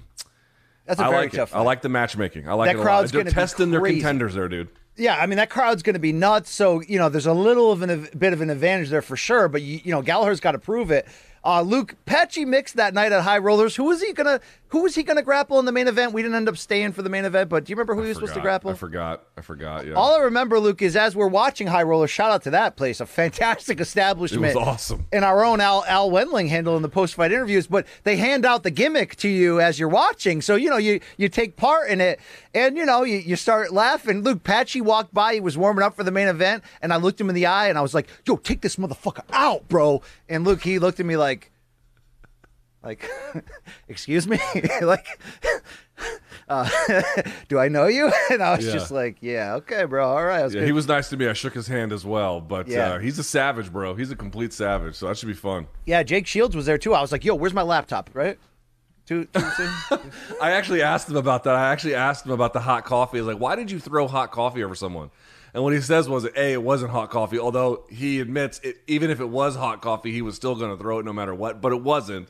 That's a
I
very
like
tough
it.
fight.
I like the matchmaking. I like
That
it
crowd's.
They're
gonna be
testing their contenders there, dude.
Yeah, I mean that crowd's going to be nuts. So you know, there's a little of an, a bit of an advantage there for sure. But you, you know, Gallagher's got to prove it. Uh, Luke Patchy Mix that night at High Rollers. Who was he gonna? Who was he gonna grapple in the main event? We didn't end up staying for the main event, but do you remember who he was supposed to grapple?
I forgot. I forgot. Yeah.
All I remember, Luke, is as we're watching High Rollers, shout out to that place, a fantastic (laughs) establishment.
It was awesome.
And our own Al, Al Wendling handling the post fight interviews, but they hand out the gimmick to you as you're watching. So, you know, you, you take part in it and, you know, you, you start laughing. Luke Patchy walked by, he was warming up for the main event, and I looked him in the eye and I was like, yo, take this motherfucker out, bro. And Luke, he looked at me like, like, (laughs) excuse me? (laughs) like, (laughs) uh, do I know you? And I was
Yeah.
just like, yeah, okay, bro. All right. Was
yeah, he was nice to me. I shook his hand as well, but
Yeah.
uh, he's a savage, bro. He's a complete savage, so that should be fun.
Yeah, Jake Shields was there too. I was like, yo, where's my laptop? Right? Too, too soon?
I actually asked him about that. I actually asked him about the hot coffee. I was like, why did you throw hot coffee over someone? And what he says was, A, it wasn't hot coffee, although he admits it, even if it was hot coffee, he was still going to throw it no matter what, but it wasn't.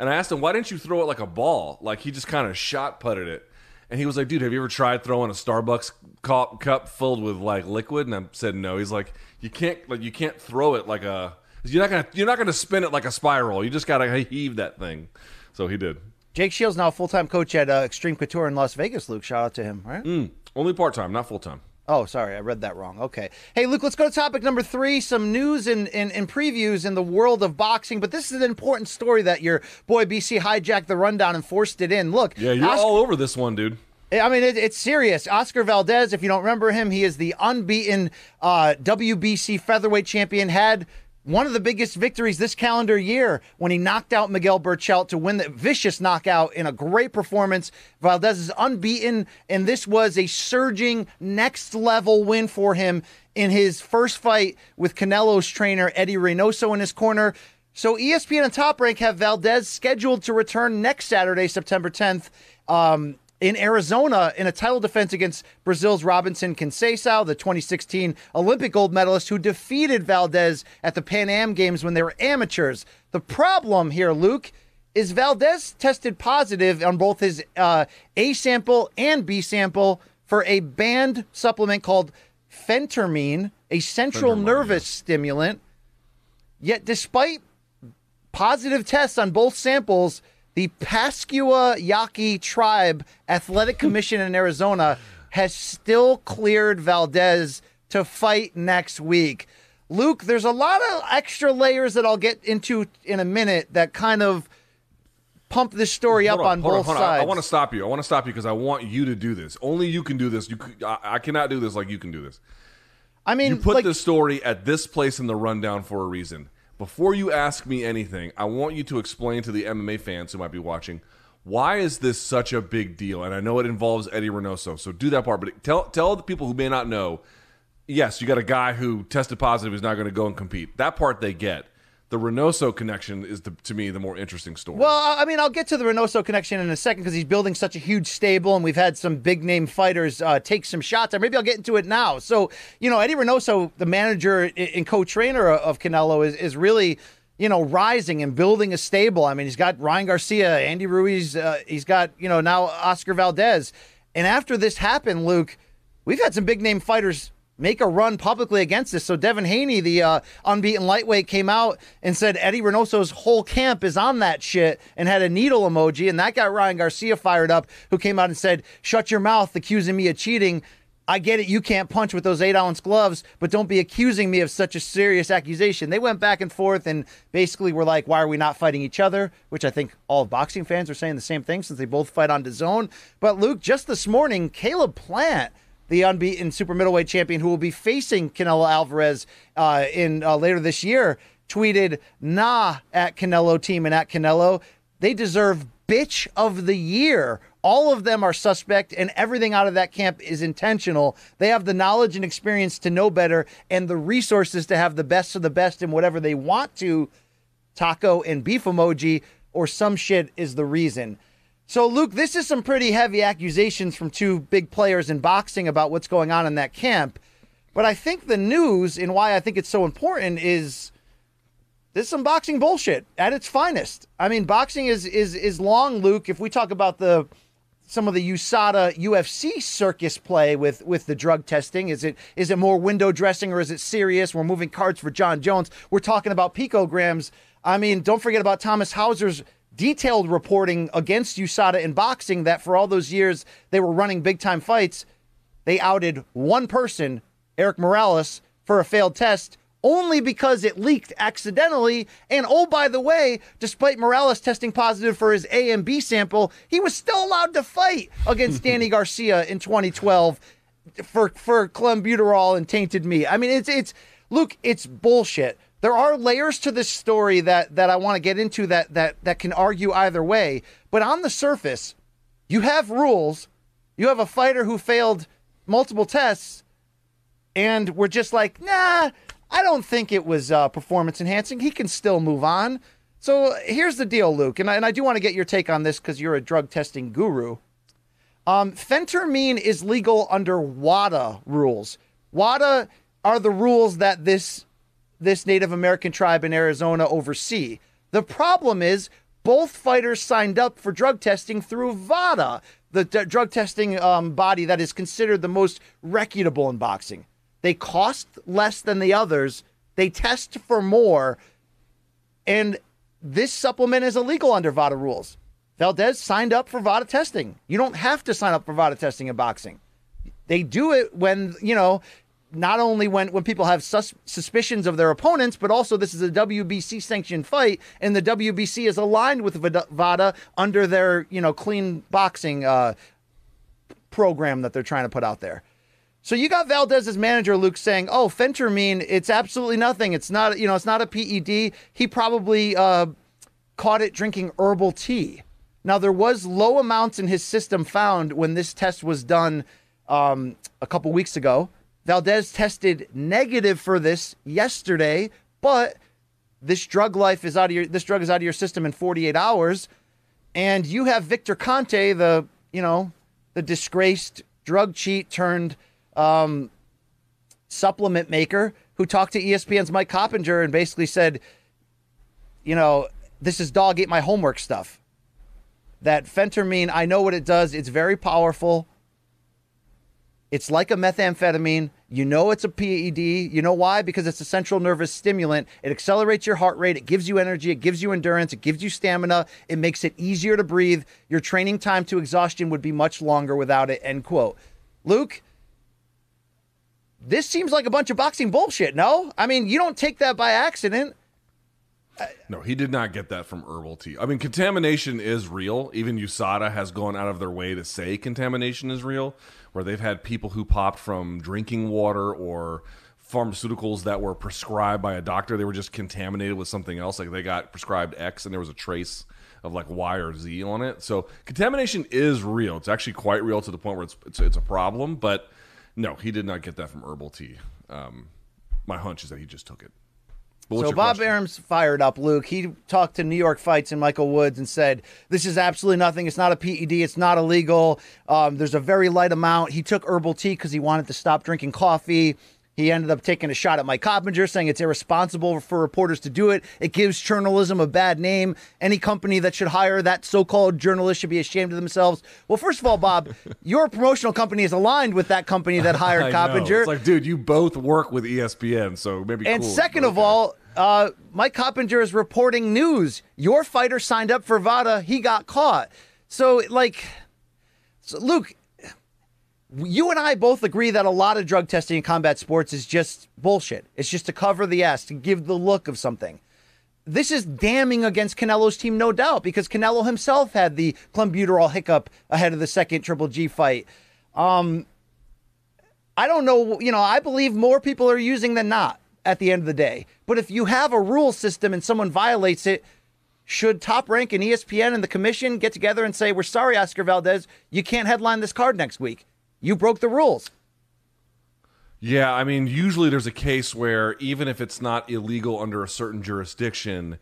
And I asked him, why didn't you throw it like a ball? Like he just kind of shot putted it. And he was like, "Dude, have you ever tried throwing a Starbucks cup, filled with like liquid?" And I said, "No." He's like, "You can't like you can't throw it like a you're not gonna you're not gonna spin it like a spiral. You just gotta heave that thing." So he did.
Jake Shields now full time coach at uh, Extreme Couture in Las Vegas. Luke, shout out to him. Right?
Mm, only part time, not full time.
Oh, sorry, I read that wrong. Okay. Hey, Luke, let's go to topic number three some news and, and, and, previews in the world of boxing. But this is an important story that your boy BC hijacked the rundown and forced it in. Look,
yeah, you're Oscar, all over this one, dude.
I mean, it, it's serious. Oscar Valdez, if you don't remember him, he is the unbeaten uh, WBC featherweight champion, had one of the biggest victories this calendar year when he knocked out Miguel Berchelt to win the vicious knockout in a great performance. Valdez is unbeaten, and this was a surging next level win for him in his first fight with Canelo's trainer Eddie Reynoso in his corner. So ESPN and Top Rank have Valdez scheduled to return next Saturday, September 10th. Um, in Arizona in a title defense against Brazil's Robinson Conceição, the 2016 Olympic gold medalist who defeated Valdez at the Pan Am Games when they were amateurs. The problem here, Luke, is Valdez tested positive on both his uh, A sample and B sample for a banned supplement called phentermine, a central nervous yeah. stimulant. Yet, despite positive tests on both samples, the Pascua Yaqui Tribe Athletic (laughs) Commission in Arizona has still cleared Valdez to fight next week. Luke, there's a lot of extra layers that I'll get into in a minute that kind of pump this story hold up on, on both on, sides. I,
I want to stop you. I want to stop you because I want you to do this. Only you can do this. You, I, I, cannot do this like you can do this.
I mean,
you put
like,
this story at this place in the rundown for a reason before you ask me anything, I want you to explain to the MMA fans who might be watching why is this such a big deal? And I know it involves Eddie Reynoso, so do that part. But tell tell the people who may not know. Yes, you got a guy who tested positive who's not going to go and compete. That part they get the Reynoso connection is the, to me the more interesting story.
Well, I mean, I'll get to the Reynoso connection in a second because he's building such a huge stable, and we've had some big name fighters uh, take some shots. Maybe I'll get into it now. So, you know, Eddie Reynoso, the manager and co-trainer of Canelo, is is really you know, rising and building a stable. I mean, he's got Ryan Garcia, Andy Ruiz, uh, he's got, you know, now Oscar Valdez. And after this happened, Luke, we've had some big name fighters make a run publicly against this. So Devin Haney, the uh, unbeaten lightweight, came out and said Eddie Reynoso's whole camp is on that shit and had a needle emoji. And that got Ryan Garcia fired up, who came out and said, Shut your mouth, accusing me of cheating. I get it, you can't punch with those eight ounce gloves, but don't be accusing me of such a serious accusation. They went back and forth and basically were like, why are we not fighting each other? Which I think all boxing fans are saying the same thing since they both fight on DAZN. But Luke, just this morning, Caleb Plant the unbeaten super middleweight champion who will be facing Canelo Alvarez uh, in uh, later this year, tweeted "Nah" at Canelo team and at Canelo. They deserve bitch of the year. All of them are suspect, and everything out of that camp is intentional. They have the knowledge and experience to know better, and the resources to have the best of the best in whatever they want to. Taco and beef emoji, or some shit is the reason. So, Luke, this is some pretty heavy accusations from two big players in boxing about what's going on in that camp. But I think the news and why I think it's so important is this is some boxing bullshit at its finest. I mean, boxing is is is long, Luke. If we talk about the some of the USADA UFC circus play with with the drug testing, is it is it more window dressing or is it serious? We're moving cards for Jon Jones. We're talking about picograms. I mean, don't forget about Thomas Hauser's detailed reporting against USADA in boxing that for all those years they were running big time fights, they outed one person, Erik Morales, for a failed test only because it leaked accidentally. And oh, by the way, despite Morales testing positive for his A and B sample, he was still allowed to fight against (laughs) Danny Garcia in 2012 for for clenbuterol and tainted meat. I mean, it's it's Luke, it's bullshit there are layers to this story that that I want to get into that that that can argue either way. But on the surface, you have rules. You have a fighter who failed multiple tests, and we're just like, nah, I don't think it was uh, performance enhancing. He can still move on. So here's the deal, Luke, and I, and I do want to get your take on this because you're a drug testing guru. Um, phentermine is legal under WADA rules. WADA are the rules that this this Native American tribe in Arizona oversee. The problem is both fighters signed up for drug testing through VADA. the d- drug testing um, body that is considered the most reputable in boxing. They cost less than the others. They test for more, and this supplement is illegal under VADA rules. Valdez signed up for VADA testing. You don't have to sign up for VADA testing in boxing. They do it when, you know, not only when, when people have sus- suspicions of their opponents, but also this is a WBC sanctioned fight, and the WBC is aligned with Vada- under their, you know, clean boxing uh, program that they're trying to put out there. So you got Valdez's manager Luke saying, "Oh, phentermine, it's absolutely nothing. It's not, you know, it's not a PED. He probably uh, caught it drinking herbal tea." Now there was low amounts in his system found when this test was done um, a couple weeks ago. Valdez tested negative for this yesterday, but this drug life is out of your this drug is out of your system in 48 hours, and you have Victor Conte, the you know the disgraced drug cheat turned um, supplement maker, who talked to ESPN's Mike Coppinger and basically said, you know, this is dog ate my homework stuff. That phentermine, I know what it does. It's very powerful. It's like a methamphetamine. You know it's a PED. You know why? Because it's a central nervous stimulant. It accelerates your heart rate. It gives you energy. It gives you endurance. It gives you stamina. It makes it easier to breathe. Your training time to exhaustion would be much longer without it. End quote. Luke, this seems like a bunch of boxing bullshit, no? I mean, you don't take that by accident.
No, he did not get that from herbal tea. I mean, contamination is real. Even USADA has gone out of their way to say contamination is real, where they've had people who popped from drinking water or pharmaceuticals that were prescribed by a doctor. They were just contaminated with something else. Like they got prescribed X and there was a trace of like Y or Z on it. So contamination is real. It's actually quite real to the point where it's it's, it's a problem. But no, he did not get that from herbal tea. Um, my hunch is that he just took it.
So Bob
question?
Arum's fired up, Luke. He talked to New York Fights and Michael Woods and said, "This is absolutely nothing. It's not a PED. It's not illegal. Um, there's a very light amount." He took herbal tea because he wanted to stop drinking coffee. He ended up taking a shot at Mike Coppinger, saying it's irresponsible for reporters to do it. It gives journalism a bad name. Any company that should hire that so-called journalist should be ashamed of themselves. Well, first of all, Bob, (laughs) your promotional company is aligned with that company that (laughs) hired
know.
Coppinger.
It's like, dude, you both work with ESPN, so maybe.
And
cool,
second of
okay.
all, uh, Mike Coppinger is reporting news. Your fighter signed up for VADA. He got caught. So, like, so Luke, you and I both agree that a lot of drug testing in combat sports is just bullshit. It's just to cover the ass, to give the look of something. This is damning against Canelo's team, no doubt, because Canelo himself had the clenbuterol hiccup ahead of the second Triple G fight. Um, I don't know, you know, I believe more people are using than not at the end of the day. But if you have a rule system and someone violates it, should Top Rank and ESPN and the commission get together and say, "We're sorry, Oscar Valdez, you can't headline this card next week. You broke the rules."
Yeah, I mean, usually there's a case where even if it's not illegal under a certain jurisdiction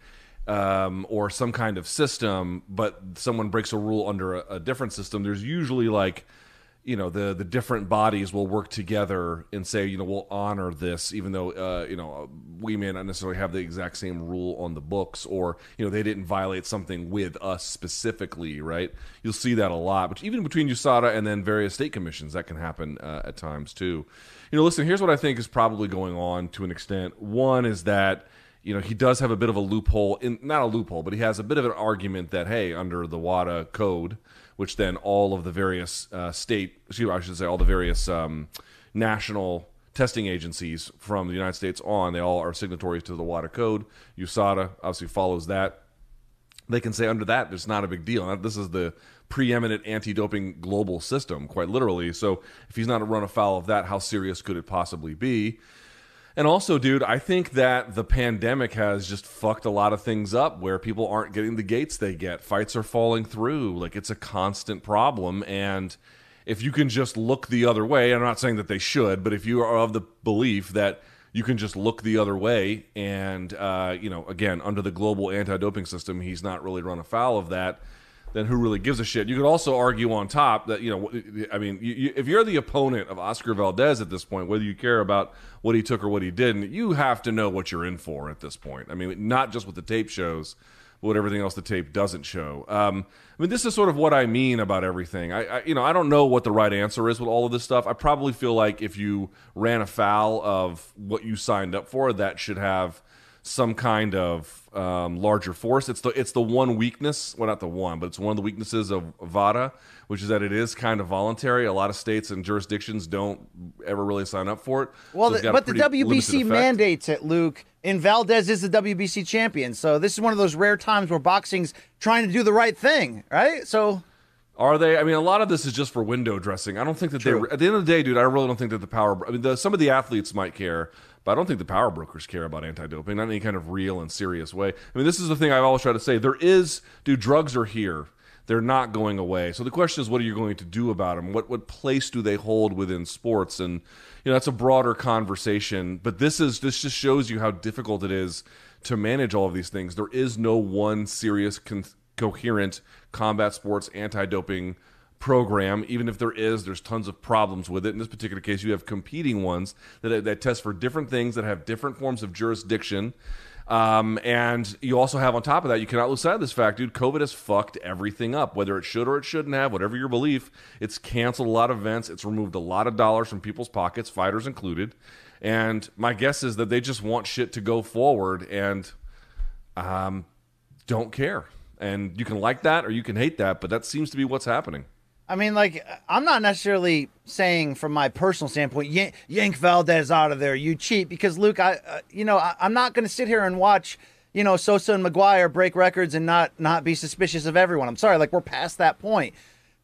um, or some kind of system, but someone breaks a rule under a, a different system, there's usually like, you know, the the different bodies will work together and say, you know, we'll honor this, even though, uh, you know, we may not necessarily have the exact same rule on the books, or you know, they didn't violate something with us specifically, right? You'll see that a lot, but even between USADA and then various state commissions, that can happen uh, at times too you know, listen, here's what I think is probably going on to an extent. One is that, you know, he does have a bit of a loophole, in not a loophole, but he has a bit of an argument that, hey, under the WADA code, which then all of the various uh, state, excuse me, I should say, all the various um, national testing agencies from the United States on, they all are signatories to the WADA code. USADA obviously follows that they can say under that it's not a big deal. This is the preeminent anti-doping global system, quite literally. So if he's not run afoul of that, how serious could it possibly be? And also, dude, I think that the pandemic has just fucked a lot of things up where people aren't getting the gates they get. Fights are falling through. Like it's a constant problem. And if you can just look the other way, I'm not saying that they should, but if you are of the belief that you can just look the other way and uh, you know again under the global anti-doping system he's not really run afoul of that then who really gives a shit you could also argue on top that you know i mean you, you, if you're the opponent of oscar valdez at this point whether you care about what he took or what he didn't you have to know what you're in for at this point i mean not just what the tape shows what everything else the tape doesn't show. Um, I mean, this is sort of what I mean about everything. I, I, you know, I don't know what the right answer is with all of this stuff. I probably feel like if you ran afoul of what you signed up for, that should have some kind of um, larger force. It's the it's the one weakness, well, not the one, but it's one of the weaknesses of VADA, which is that it is kind of voluntary. A lot of states and jurisdictions don't ever really sign up for it.
Well,
So
the, but the WBC mandates it, Luke. And Valdez is the WBC champion. So this is one of those rare times where boxing's trying to do the right thing, right? So
Are they? I mean, a lot of this is just for window dressing. I don't think that
True.
they. At the end of the day, dude, I really don't think that the power. I mean, the, some of the athletes might care, but I don't think the power brokers care about anti-doping, not in any kind of real and serious way. I mean, this is the thing I've always tried to say. There is, dude, drugs are here. They're not going away. So the question is, what are you going to do about them? What what place do they hold within sports? And you know, that's a broader conversation. But this is this just shows you how difficult it is to manage all of these things. There is no one serious, con- coherent combat sports anti-doping program. Even if there is, there's tons of problems with it. In this particular case, you have competing ones that, that test for different things that have different forms of jurisdiction. Um, and you also have on top of that, you cannot lose sight of this fact, dude. COVID has fucked everything up, whether it should or it shouldn't have, whatever your belief. It's canceled a lot of events. It's removed a lot of dollars from people's pockets, fighters included. And my guess is that they just want shit to go forward and um, don't care. And you can like that or you can hate that, but that seems to be what's happening.
I mean, like, I'm not necessarily saying from my personal standpoint, yank, yank Valdez out of there, you cheat, because Luke, I, uh, you know, I, I'm not going to sit here and watch, you know, Sosa and McGwire break records and not not be suspicious of everyone. I'm sorry, like we're past that point.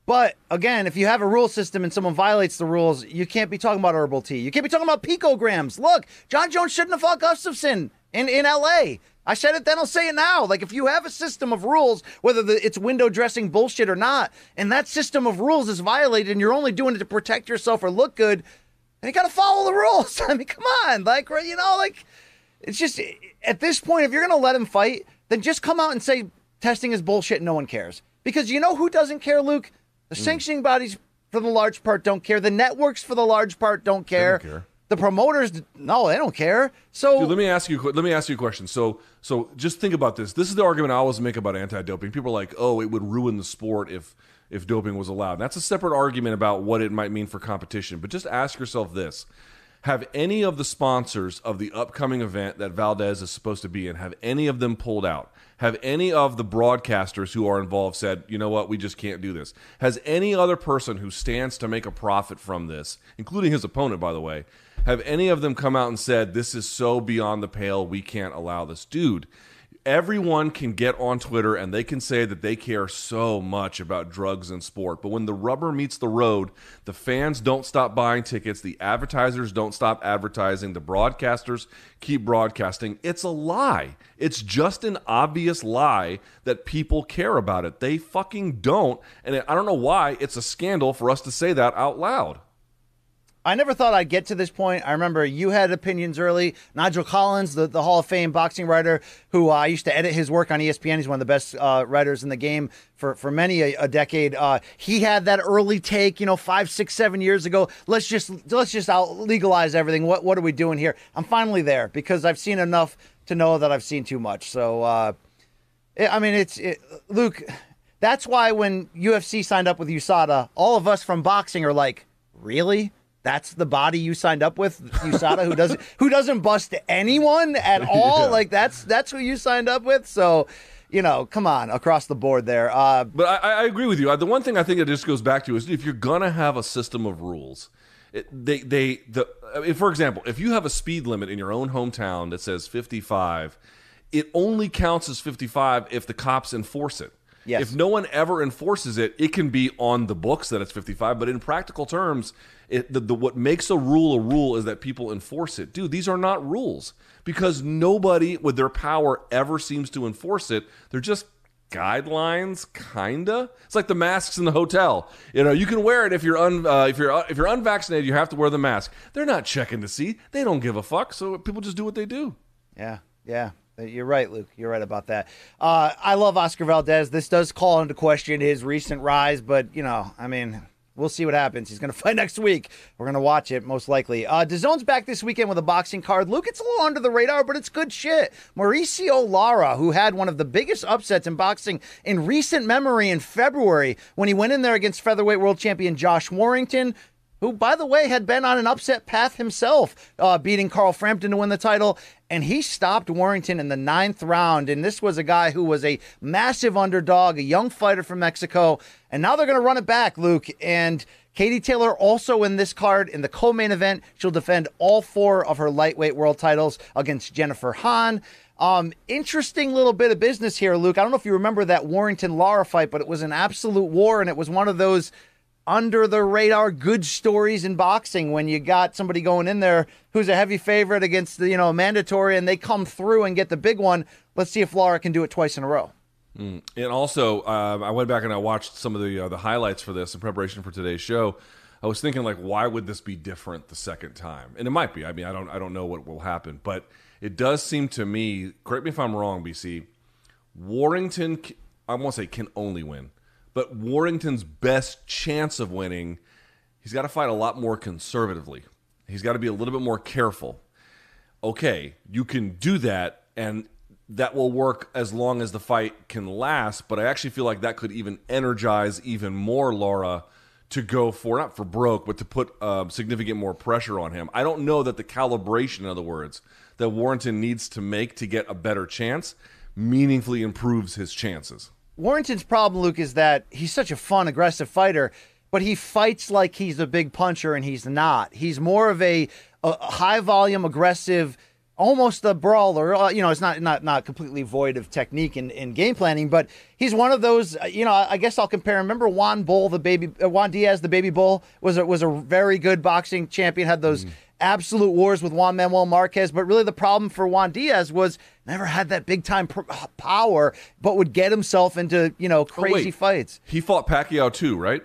But again, if you have a rule system and someone violates the rules, you can't be talking about herbal tea. You can't be talking about picograms. Look, Jon Jones shouldn't have fought Gustafsson in in L.A. I said it then, I'll say it now. Like, if you have a system of rules, whether the, it's window dressing bullshit or not, and that system of rules is violated and you're only doing it to protect yourself or look good, then you got to follow the rules. (laughs) I mean, come on. Like, you know, like, it's just, at this point, if you're going to let him fight, then just come out and say testing is bullshit and no one cares. Because you know who doesn't care, Luke? The hmm. sanctioning bodies, for the large part, don't care. The networks, for the large part, don't care.
care.
The promoters, no, they don't care. So,
Dude, let me ask you. Let me ask you a question. So, so just think about this. This is the argument I always make about anti-doping. People are like, "Oh, it would ruin the sport if if doping was allowed." That's a separate argument about what it might mean for competition. But just ask yourself this: Have any of the sponsors of the upcoming event that Valdez is supposed to be in have any of them pulled out? Have any of the broadcasters who are involved said, "You know what? We just can't do this." Has any other person who stands to make a profit from this, including his opponent, by the way, have any of them come out and said this is so beyond the pale we can't allow this dude everyone can get on twitter and they can say that they care so much about drugs and sport. But when the rubber meets the road the fans don't stop buying tickets the advertisers don't stop advertising the broadcasters keep broadcasting. It's a lie. It's just an obvious lie that people care about it. They fucking don't. And i don't know why it's a scandal for us to say that out loud
I never thought I'd get to this point. I remember you had opinions early. Nigel Collins, the, the Hall of Fame boxing writer, who uh, I used to edit his work on ESPN. He's one of the best uh, writers in the game for, for many a, a decade. Uh, he had that early take, you know, five, six, seven years ago. Let's just let's just out legalize everything. What what are we doing here? I'm finally there because I've seen enough to know that I've seen too much. So, uh, I mean, it's it, Luke. That's why when UFC signed up with USADA, all of us from boxing are like, really? That's the body you signed up with, USADA, who doesn't who doesn't bust anyone at (laughs) all.
Yeah.
Like that's that's who you signed up with. So, you know, come on, across the board there. Uh,
But I, I agree with you. The one thing I think it just goes back to is if you're gonna have a system of rules, it, they they the if, for example, if you have a speed limit in your own hometown that says 55, it only counts as 55 if the cops enforce it.
Yes.
If no one ever enforces it, it can be on the books that it's 55. But in practical terms, it, the, the what makes a rule a rule is that people enforce it. Dude, these are not rules because nobody with their power ever seems to enforce it. They're just guidelines, kinda. It's like the masks in the hotel. You know, you can wear it if you're un, uh, if you're uh, if you're unvaccinated, you have to wear the mask. They're not checking to see. They don't give a fuck. So people just do what they do.
Yeah, yeah. You're right, Luke. You're right about that. Uh, I love Oscar Valdez. This does call into question his recent rise, but you know, I mean, we'll see what happens. He's going (laughs) to fight next week. We're going to watch it most likely. Uh, DAZN's back this weekend with a boxing card. Luke, it's a little under the radar, but it's good shit. Mauricio Lara, who had one of the biggest upsets in boxing in recent memory in February when he went in there against featherweight world champion Josh Warrington who, by the way, had been on an upset path himself, uh, beating Carl Frampton to win the title. And he stopped Warrington in the ninth round. And this was a guy who was a massive underdog, a young fighter from Mexico. And now they're going to run it back, Luke. And Katie Taylor also in this card in the co-main event. She'll defend all four of her lightweight world titles against Jennifer Hahn. Um, interesting little bit of business here, Luke. I don't know if you remember that Warrington Lara fight, but it was an absolute war, and it was one of those under the radar good stories in boxing when you got somebody going in there who's a heavy favorite against the you know mandatory and they come through and get the big one. Let's see if Lara can do it twice in a row.
Mm. And also, um, I went back and I watched some of the uh, the highlights for this in preparation for today's show. I was thinking like, why would this be different the second time? And it might be. I mean, I don't I don't know what will happen, but it does seem to me. Correct me if I'm wrong, BC. Warrington, I won't say can only win but Warrington's best chance of winning, he's got to fight a lot more conservatively. He's got to be a little bit more careful. Okay, you can do that, and that will work as long as the fight can last. But I actually feel like that could even energize even more Lara to go for not for broke, but to put uh, significant more pressure on him. I don't know that the calibration, in other words, that Warrington needs to make to get a better chance meaningfully improves his chances.
Warrington's problem, Luke, is that he's such a fun, aggressive fighter, but he fights like he's a big puncher, and he's not. He's more of a, a high volume, aggressive, almost a brawler. Uh, you know, it's not not not completely void of technique and, game planning, but he's one of those. Uh, you know, I guess I'll compare. Remember Juan Bull, the baby uh, Juan Diaz, the baby bull was a, was a very good boxing champion. Had those. Mm absolute wars with Juan Manuel Marquez. But really, the problem for Juan Diaz was never had that big time power, but would get himself into you know oh, crazy oh, fights.
He fought Pacquiao too, right?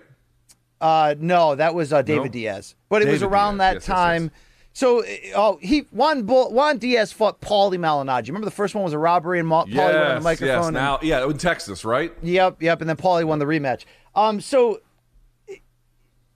Uh, no, that was uh, David no? Diaz. But David it was around Diaz. that yes, time. Yes, yes. So, oh, he Juan Bull, Juan Diaz fought Paulie Malignaggi. Remember the first one was a robbery and Ma-
yes, Paulie
won the microphone. Yes,
and, yeah, in Texas, right?
Yep, yep. And then Paulie won the rematch. Um, so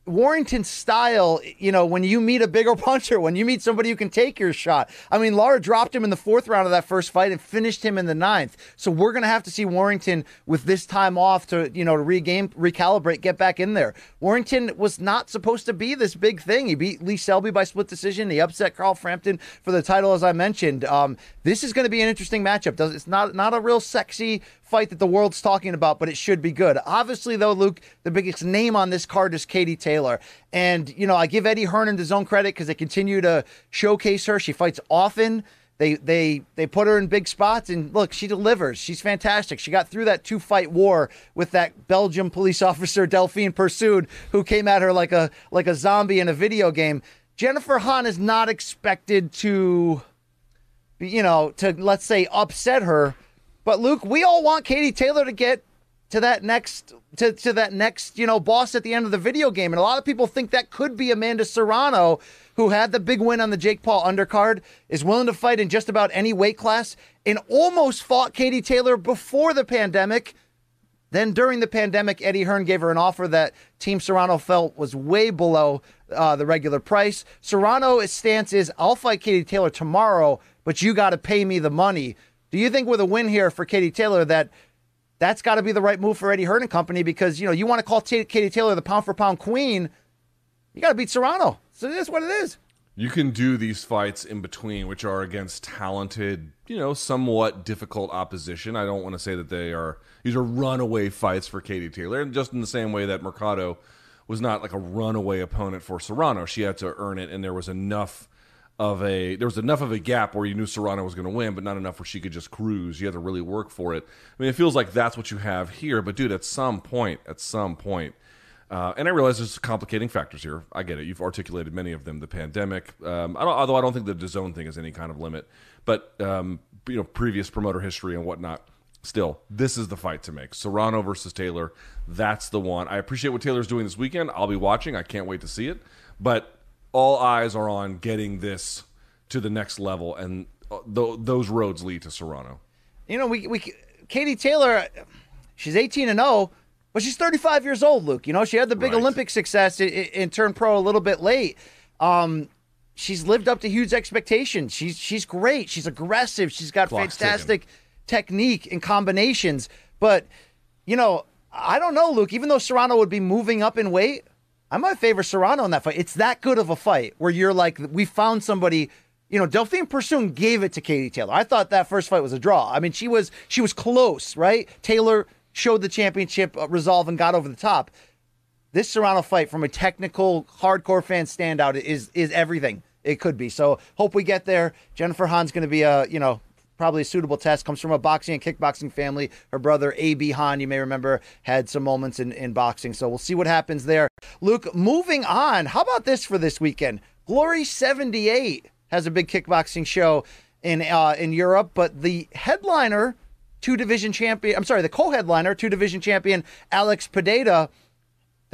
Warrington's style, you know, when you meet a bigger (laughs) puncher, when you meet somebody who can take your shot. I mean, Lara dropped him in the fourth round of that first fight and finished him in the ninth. So we're going to have to see Warrington with this time off to, you know, to regame, recalibrate, get back in there. Warrington was not supposed to be this big thing. He beat Lee Selby by split decision. He upset Carl Frampton for the title, as I mentioned. Um, this is going to be an interesting matchup. It's not not a real sexy fight that the world's talking about, but it should be good. Obviously, though, Luke, the biggest name on this card is Katie Taylor. And, you know, I give Eddie Hearn his own credit because they continue to showcase her. She fights often. They they they put her in big spots and look, she delivers. She's fantastic. She got through that two fight war with that Belgium police (laughs) officer Delfine Persoon, who came at her like a like a zombie in a video game. Jennifer Han is not expected to, you know, to let's say upset her but Luke, we all want Katie Taylor to get to that next to, to that next, you know, boss at the end of the video game. And a lot of people think that could be Amanda Serrano, who had the big win on the Jake Paul undercard, is willing to fight in just about any weight class, and almost fought Katie Taylor before the pandemic. Then during the pandemic, Eddie Hearn gave her an offer that Team Serrano felt was way below uh, the regular price. Serrano's stance is, I'll fight Katie Taylor tomorrow, but you got to pay me the money. Do you think with a win here for Katie Taylor that that's got to be the right move for Eddie Hearn and company? Because you know you want to call T- Katie Taylor the pound for pound queen, you got to beat Serrano. So is what it is.
You can do these fights in between, which are against talented, you know, somewhat difficult opposition. I don't want to say that they are these are runaway fights for Katie Taylor, and just in the same way that Mercado was not like a runaway opponent for Serrano. She had to earn it, and there was enough of a there was enough of a gap where you knew Serrano was going to win, but not enough where she could just cruise. You had to really work for it. I mean, it feels like that's what you have here. But dude, at some point, at some point, uh, and I realize there's complicating factors here. I get it. You've articulated many of them. The pandemic, um, I although I don't think the DAZN thing is any kind of limit, but um, you know, previous promoter history and whatnot. Still, this is the fight to make. Serrano versus Taylor. That's the one. I appreciate what Taylor's doing this weekend. I'll be watching. I can't wait to see it. But all eyes are on getting this to the next level, and uh, th- those roads lead to Serrano.
You know, we we Katie Taylor, she's eighteen and zero. Oh, But she's 35 years old, Luke. You know, she had the big
Right.
Olympic success and, and turned pro a little bit late. Um, she's lived up to huge expectations. She's she's great. She's aggressive. She's got
Clock's
fantastic technique and combinations. But you know, I don't know, Luke. Even though Serrano would be moving up in weight, I might favor Serrano in that fight. It's that good of a fight where you're like, we found somebody. You know, Delfine Persoon gave it to Katie Taylor. I thought that first fight was a draw. I mean, she was she was close, right? Taylor showed the championship uh, resolve and got over the top. This Serrano fight, from a technical hardcore fan standout, is is everything it could be. So hope we get there. Jennifer Han's going to be a you know probably a suitable test. Comes from a boxing and kickboxing family. Her brother A.B. Han, you may remember, had some moments in in boxing. So we'll see what happens there. Luke, moving on. How about this for this weekend? Glory seventy eight has a big kickboxing show in uh, in Europe, but the headliner, two division champion. I'm sorry, the co-headliner, two division champion Alex Pededa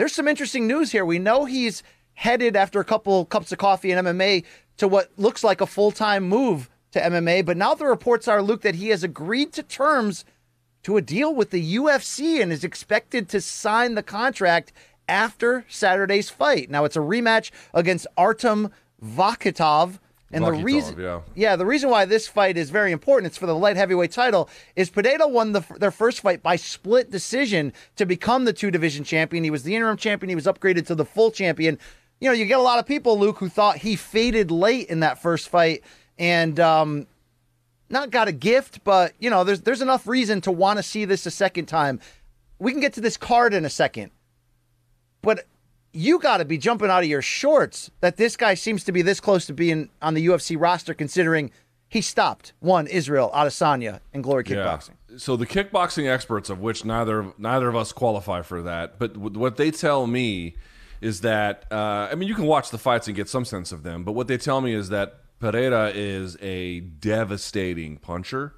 there's some interesting news here. We know he's headed after a couple cups of coffee in MMA to what looks like a full time move to MMA, but now the reports are, Luke, that he has agreed to terms to a deal with the UFC and is expected to sign the contract after Saturday's fight. Now it's a rematch against Artem Vakhitov. And the reason,
yeah.
yeah, the reason why this fight is very important, it's for the light heavyweight title, is Pineda won the, their first fight by split decision to become the two division champion. He was the interim champion. He was upgraded to the full champion. You know, you get a lot of people, Luke, who thought he faded late in that first fight and um, not got a gift, but you know, there's there's enough reason to want to see this a second time. We can get to this card in a second, but you got to be jumping out of your shorts that this guy seems to be this close to being on the UFC roster, considering he stopped one Israel Adesanya in Glory Kickboxing.
Yeah. So the kickboxing experts, of which neither neither of us qualify for that, but w- what they tell me is that uh, I mean you can watch the fights and get some sense of them, but what they tell me is that Pereira is a devastating puncher.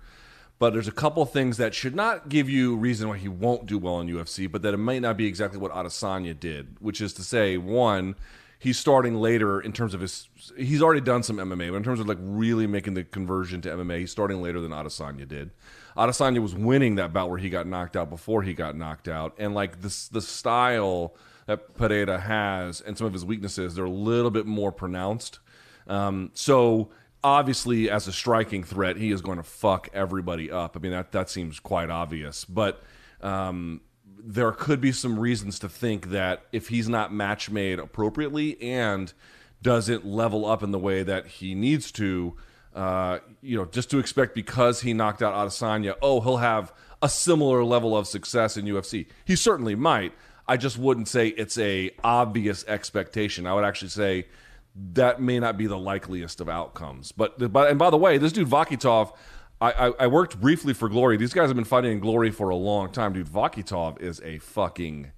But there's a couple things that should not give you reason why he won't do well in UFC, but that it might not be exactly what Adesanya did, which is to say, one, he's starting later in terms of his. He's already done some MMA, but in terms of like really making the conversion to MMA, he's starting later than Adesanya did. Adesanya was winning that bout where he got knocked out before he got knocked out, and like this the style that Pereira has and some of his weaknesses, they're a little bit more pronounced. Um, so obviously, as a striking threat, he is going to fuck everybody up. I mean that that seems quite obvious, but. Um, there could be some reasons to think that if he's not match made appropriately and doesn't level up in the way that he needs to, uh, you know, just to expect because he knocked out Adesanya, oh, he'll have a similar level of success in UFC. He certainly might. I just wouldn't say it's a obvious expectation. I would actually say that may not be the likeliest of outcomes. But, but and by the way, this dude Vakhitov. I, I, I worked briefly for Glory. These guys have been fighting in Glory for a long time, dude. Vakhitov is a fucking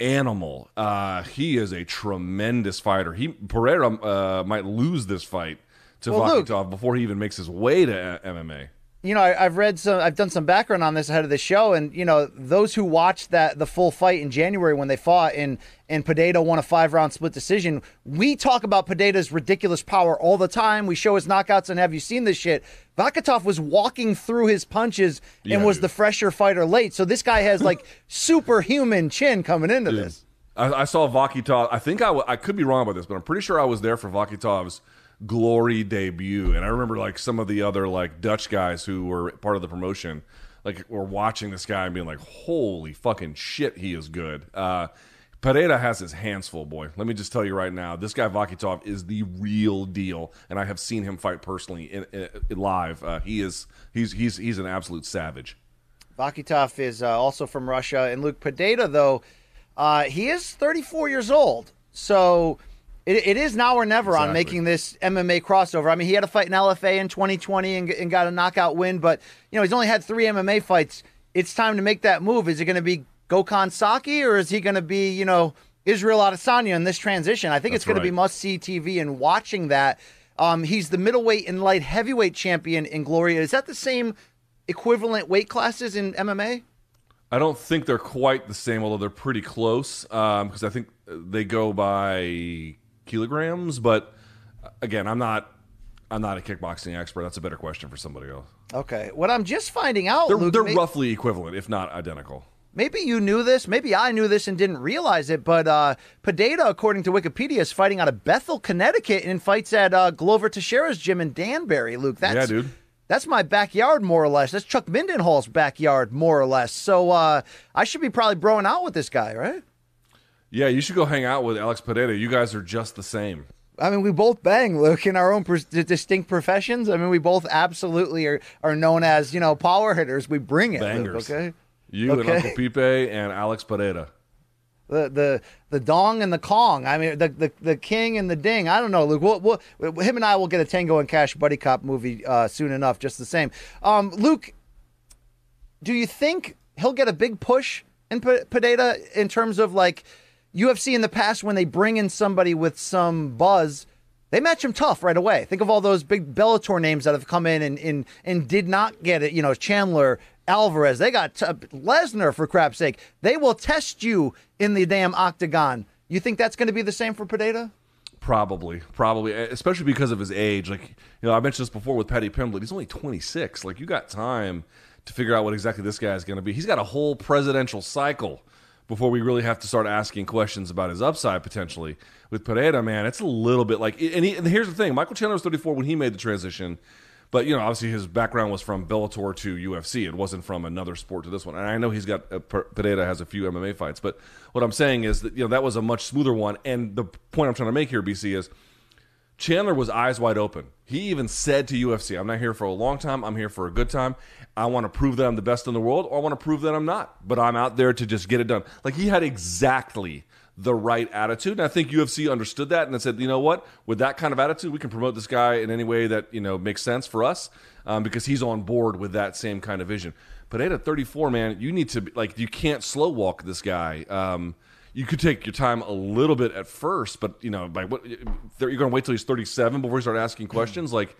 animal. Uh, he is a tremendous fighter. He Pereira uh, might lose this fight to
Well,
Vakhitov before he even makes his way to MMA.
You know, I, I've read some, I've done some background on this ahead of the show, and you know, those who watched that the full fight in January when they fought and and Pedeta won a five round split decision. We talk about Pedeta's ridiculous power all the time. We show his knockouts, and have you seen this shit? Vakhitov was walking through his punches and
Yeah,
was
dude.
the fresher fighter late. So this guy has like (laughs) superhuman chin coming into this.
I, I saw Vakhitov. I think I, w- I could be wrong about this, but I'm pretty sure I was there for Vakhitov's glory debut, and I remember like some of the other like Dutch guys who were part of the promotion, like were watching this guy and being like, "Holy fucking shit, he is good." Uh, Pereira has his hands full, boy. Let me just tell you right now, this guy Vakhitov is the real deal, and I have seen him fight personally in, in, in live. Uh, he is he's he's he's an absolute savage.
Vakhitov is uh, also from Russia, and Luke Pedeta, though, uh, he is 34 years old. So it, it is now or never on making this MMA crossover. I mean, he had a fight in LFA in 2020 and, and got a knockout win, but you know he's only had three MMA fights. It's time to make that move. Is it going to be Gokhan Saki or is he going to be you know Israel Adesanya in this transition? I think it's
That's
going to be must see TV and watching that. Um, he's the middleweight and light heavyweight champion in Glory. Is that the same equivalent weight classes in MMA?
I don't think they're quite the same, although they're pretty close. Because I think they go by kilograms. But uh, again, I'm not. I'm not a kickboxing expert. That's a better question for somebody else.
Okay. What I'm just finding out,
They're,
Luke,
they're
may-
roughly equivalent, if not identical.
maybe you knew this, maybe I knew this and didn't realize it, but uh, Pedeta, according to Wikipedia, is fighting out of Bethel, Connecticut, and fights at uh, Glover Teixeira's gym in Danbury. Luke, that's
Yeah, dude.
That's my backyard, more or less. That's Chuck Mindenhall's backyard, more or less. So uh, I should be probably broing out with this guy, right?
Yeah, you should go hang out with Alex Pedeta. You guys are just the same.
I mean, we both bang, Luke, in our own pers- distinct professions. I mean, we both absolutely are, are known as, you know, power hitters. We bring it, Luke,
Bangers.
okay?
You
Okay.
and Uncle Pipe and Alex Pedeta.
the the the dong and the kong. I mean, the the, the king and the ding. I don't know, Luke. We'll, we'll, him and I will get a Tango and Cash buddy cop movie uh, soon enough. Just the same. Um, Luke, do you think he'll get a big push in P- Pineda in terms of like UFC in the past when they bring in somebody with some buzz? They match him tough right away. Think of all those big Bellator names that have come in and and, and did not get it. You know, Chandler, Alvarez. They got t- Lesnar for crap's sake. They will test you in the damn octagon. You think that's going to be the same for Pineda?
Probably, probably, especially because of his age. Like you know, I mentioned this before with Paddy Pimblett. He's only 26. Like you got time to figure out what exactly this guy is going to be. He's got a whole presidential cycle before we really have to start asking questions about his upside potentially. With Pereira, man, it's a little bit like. And, he, and here's the thing: Michael Chandler was 34 when he made the transition. But you know, obviously his background was from Bellator to UFC. It wasn't from another sport to this one. And I know he's got uh, Pereira has a few MMA fights, but what I'm saying is that you know that was a much smoother one. And the point I'm trying to make here, BC, is Chandler was eyes wide open. He even said to UFC, I'm not here for a long time. I'm here for a good time. I want to prove that I'm the best in the world, or I want to prove that I'm not. But I'm out there to just get it done. Like he had exactly the right attitude. And I think UFC understood that and they said, you know what? With that kind of attitude, we can promote this guy in any way that, you know, makes sense for us um, because he's on board with that same kind of vision. But at a 34, man, you need to, be, like, you can't slow walk this guy. Um, you could take your time a little bit at first, but you know, by what you're going to wait till he's 37 before you start asking questions. Like,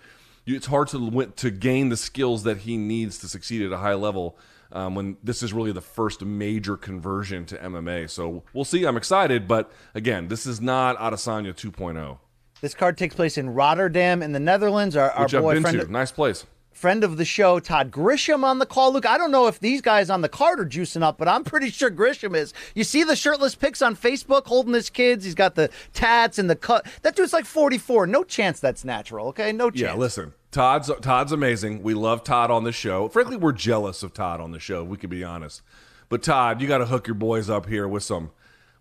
it's hard to to gain the skills that he needs to succeed at a high level um, when this is really the first major conversion to MMA. So we'll see. I'm excited, but again, this is not Adesanya 2.0,
This card takes place in Rotterdam in the Netherlands. Our, our
which I've
boy
been to. Nice place.
friend of the show, Todd Grisham, on the call. Luke, I don't know if these guys on the card are juicing up, but I'm pretty sure Grisham is. You see the shirtless pics on Facebook holding his kids. He's got the tats and the cut. That dude's like 44. No chance that's natural. Okay, no chance.
Yeah, listen. Todd's Todd's amazing. We love Todd on the show. Frankly, we're jealous of Todd on the show. We could be honest. But Todd, you got to hook your boys up here with some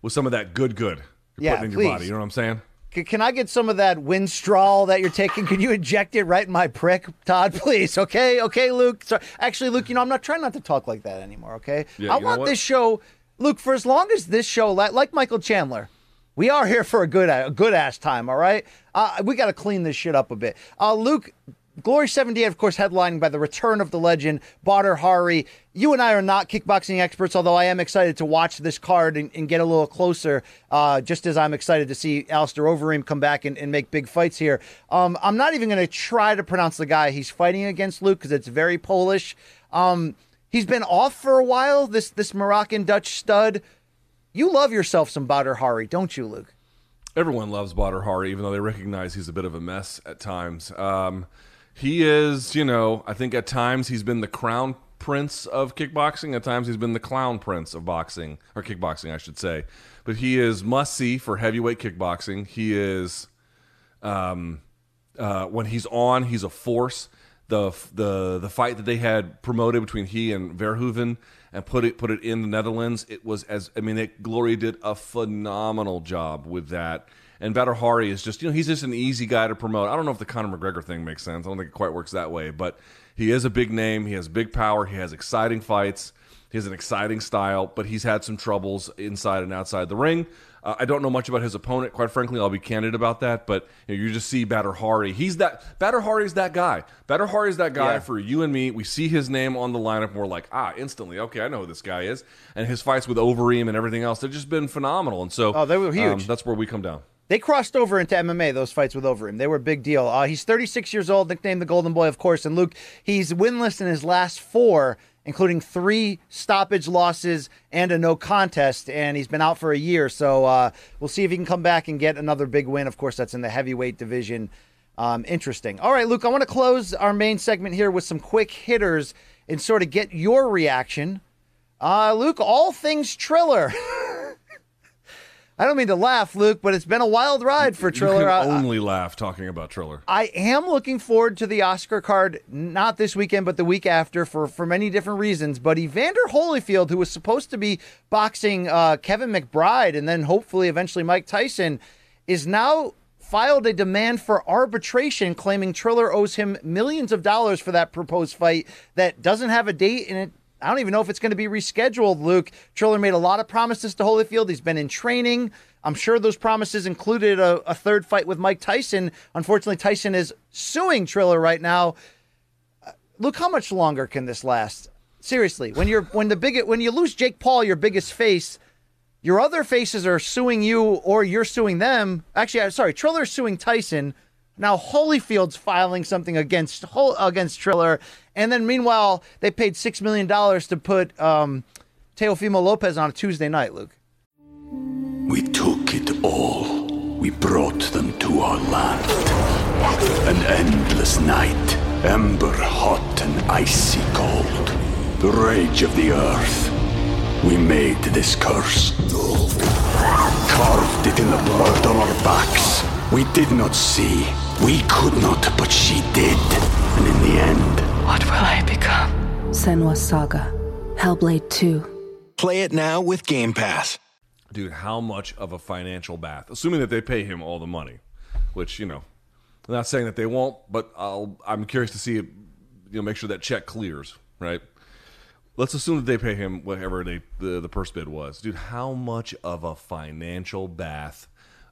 with some of that good good you're
Yeah,
putting in your
please.
body. You know what I'm saying?
C- Can I get some of that Winstrol that you're taking? Can you inject it right in my prick, Todd? Please. Okay, okay, Luke. Sorry. Actually, Luke, you know I'm not trying not to talk like that anymore. Okay.
Yeah,
I want this show, Luke, for as long as this show, like, like Michael Chandler, we are here for a good a good ass time. All right. Uh, we got to clean this shit up a bit. Uh, Luke. Glory 78, of course, headlining by the return of the legend, Badr Hari. You and I are not kickboxing experts, although I am excited to watch this card and, and get a little closer, uh, just as I'm excited to see Alistair Overeem come back and, and make big fights here. Um, I'm not even going to try to pronounce the guy he's fighting against, Luke, because it's very Polish. Um, he's been off for a while, this, this Moroccan Dutch stud. You love yourself some Badr Hari, don't you, Luke?
Everyone loves Badr Hari, even though they recognize he's a bit of a mess at times. Um, he is, you know, I think at times he's been the crown prince of kickboxing. At times he's been the clown prince of boxing, or kickboxing, I should say. But he is must see for heavyweight kickboxing. He is, um, uh, when he's on, he's a force. The the the fight that they had promoted between he and Verhoeven and put it put it in the Netherlands. It was as I mean, it, Glory did a phenomenal job with that. And Badr Hari is just you know he's just an easy guy to promote. I don't know if the Conor McGregor thing makes sense. I don't think it quite works that way, but he is a big name. He has big power. He has exciting fights. He has an exciting style, but he's had some troubles inside and outside the ring. Uh, I don't know much about his opponent, quite frankly. I'll be candid about that. But you, know, you just see Badr Hari. He's that Badr Hari is that guy. Badr Hari is that guy
Yeah.
for you and me. We see his name on the lineup, and we're like, ah, instantly, okay, I know who this guy is. And his fights with Overeem and everything else, they've just been phenomenal. And so,
Oh, they were
um,
huge.
that's where we come down.
They crossed over into MMA, those fights with Overeem. They were a big deal. Uh, he's 36 years old, nicknamed the Golden Boy, of course. And Luke, he's winless in his last four, including three stoppage losses and a no contest. And he's been out for a year. So uh, we'll see if he can come back and get another big win. Of course, that's in the heavyweight division. Um, interesting. All right, Luke, I want to close our main segment here with some quick hitters and sort of get your reaction Uh, Luke, all things Triller. (laughs) I don't mean to laugh, Luke, but it's been a wild ride for Triller.
You can
I-
only laugh talking about Triller.
I am looking forward to the Oscar card, not this weekend, but the week after, for for many different reasons. But Evander Holyfield, who was supposed to be boxing uh, Kevin McBride and then hopefully eventually Mike Tyson, is now filed a demand for arbitration, claiming Triller owes him millions of dollars for that proposed fight that doesn't have a date and it. I don't even know if it's going to be rescheduled, Luke. Triller made a lot of promises to Holyfield. He's been in training. I'm sure those promises included a, a third fight with Mike Tyson. Unfortunately, Tyson is suing Triller right now. Uh, Luke, how much longer can this last? Seriously, when you're when the big when you lose Jake Paul, your biggest face, your other faces are suing you or you're suing them. Actually, I'm sorry, Triller's suing Tyson. Now Holyfield's filing something against against Triller, and then meanwhile they paid six million dollars to put um, Teofimo Lopez on a Tuesday night. Luke.
We took it all. We brought them to our land. An endless night, ember hot and icy cold. The rage of the earth. We made this curse. Carved it in the blood on our backs. We did not see. We could not, but she did. And in the end,
What will I become? Senua's Saga. Hellblade 2.
Play it now with Game Pass.
Dude, how much of a financial bath? Assuming that they pay him all the money, which you know, I'm not saying that they won't, but I'll. I'm curious to see, it, you know, make sure that check clears, right? Let's assume that they pay him whatever they the the purse bid was, dude. How much of a financial bath